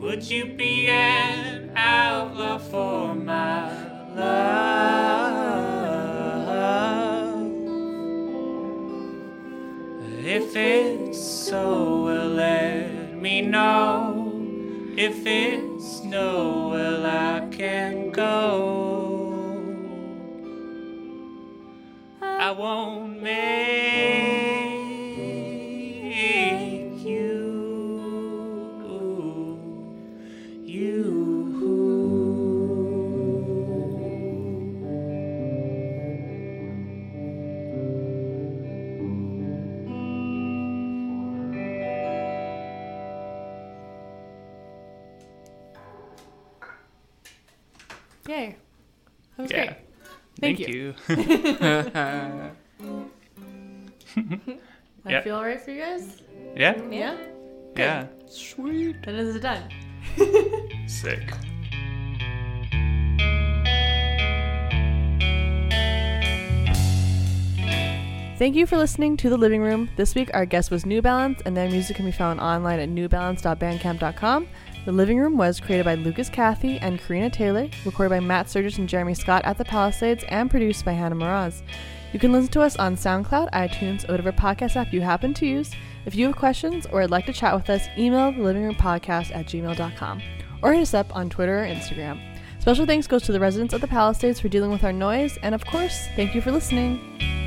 Would you be an outlaw for my love? If it's so, well, let me know. If it's no, you. you. That feel all right for you guys? yeah. Yeah? Yeah. Sweet. Then is it done? Sick. Thank you for listening to The Living Room. This week, our guest was New Balance, and their music can be found online at newbalance.bandcamp.com. The Living Room was created by Lucas Cathy and Carina Taylor, recorded by Matt Sturgis and Jeremy Scott at the Palisades, and produced by Hannah Moraz. You can listen to us on SoundCloud, iTunes, or whatever podcast app you happen to use. If you have questions or would like to chat with us, email the living room podcast at gmail.com or hit us up on Twitter or Instagram. Special thanks goes to the residents of the Palisades for dealing with our noise, and of course, thank you for listening.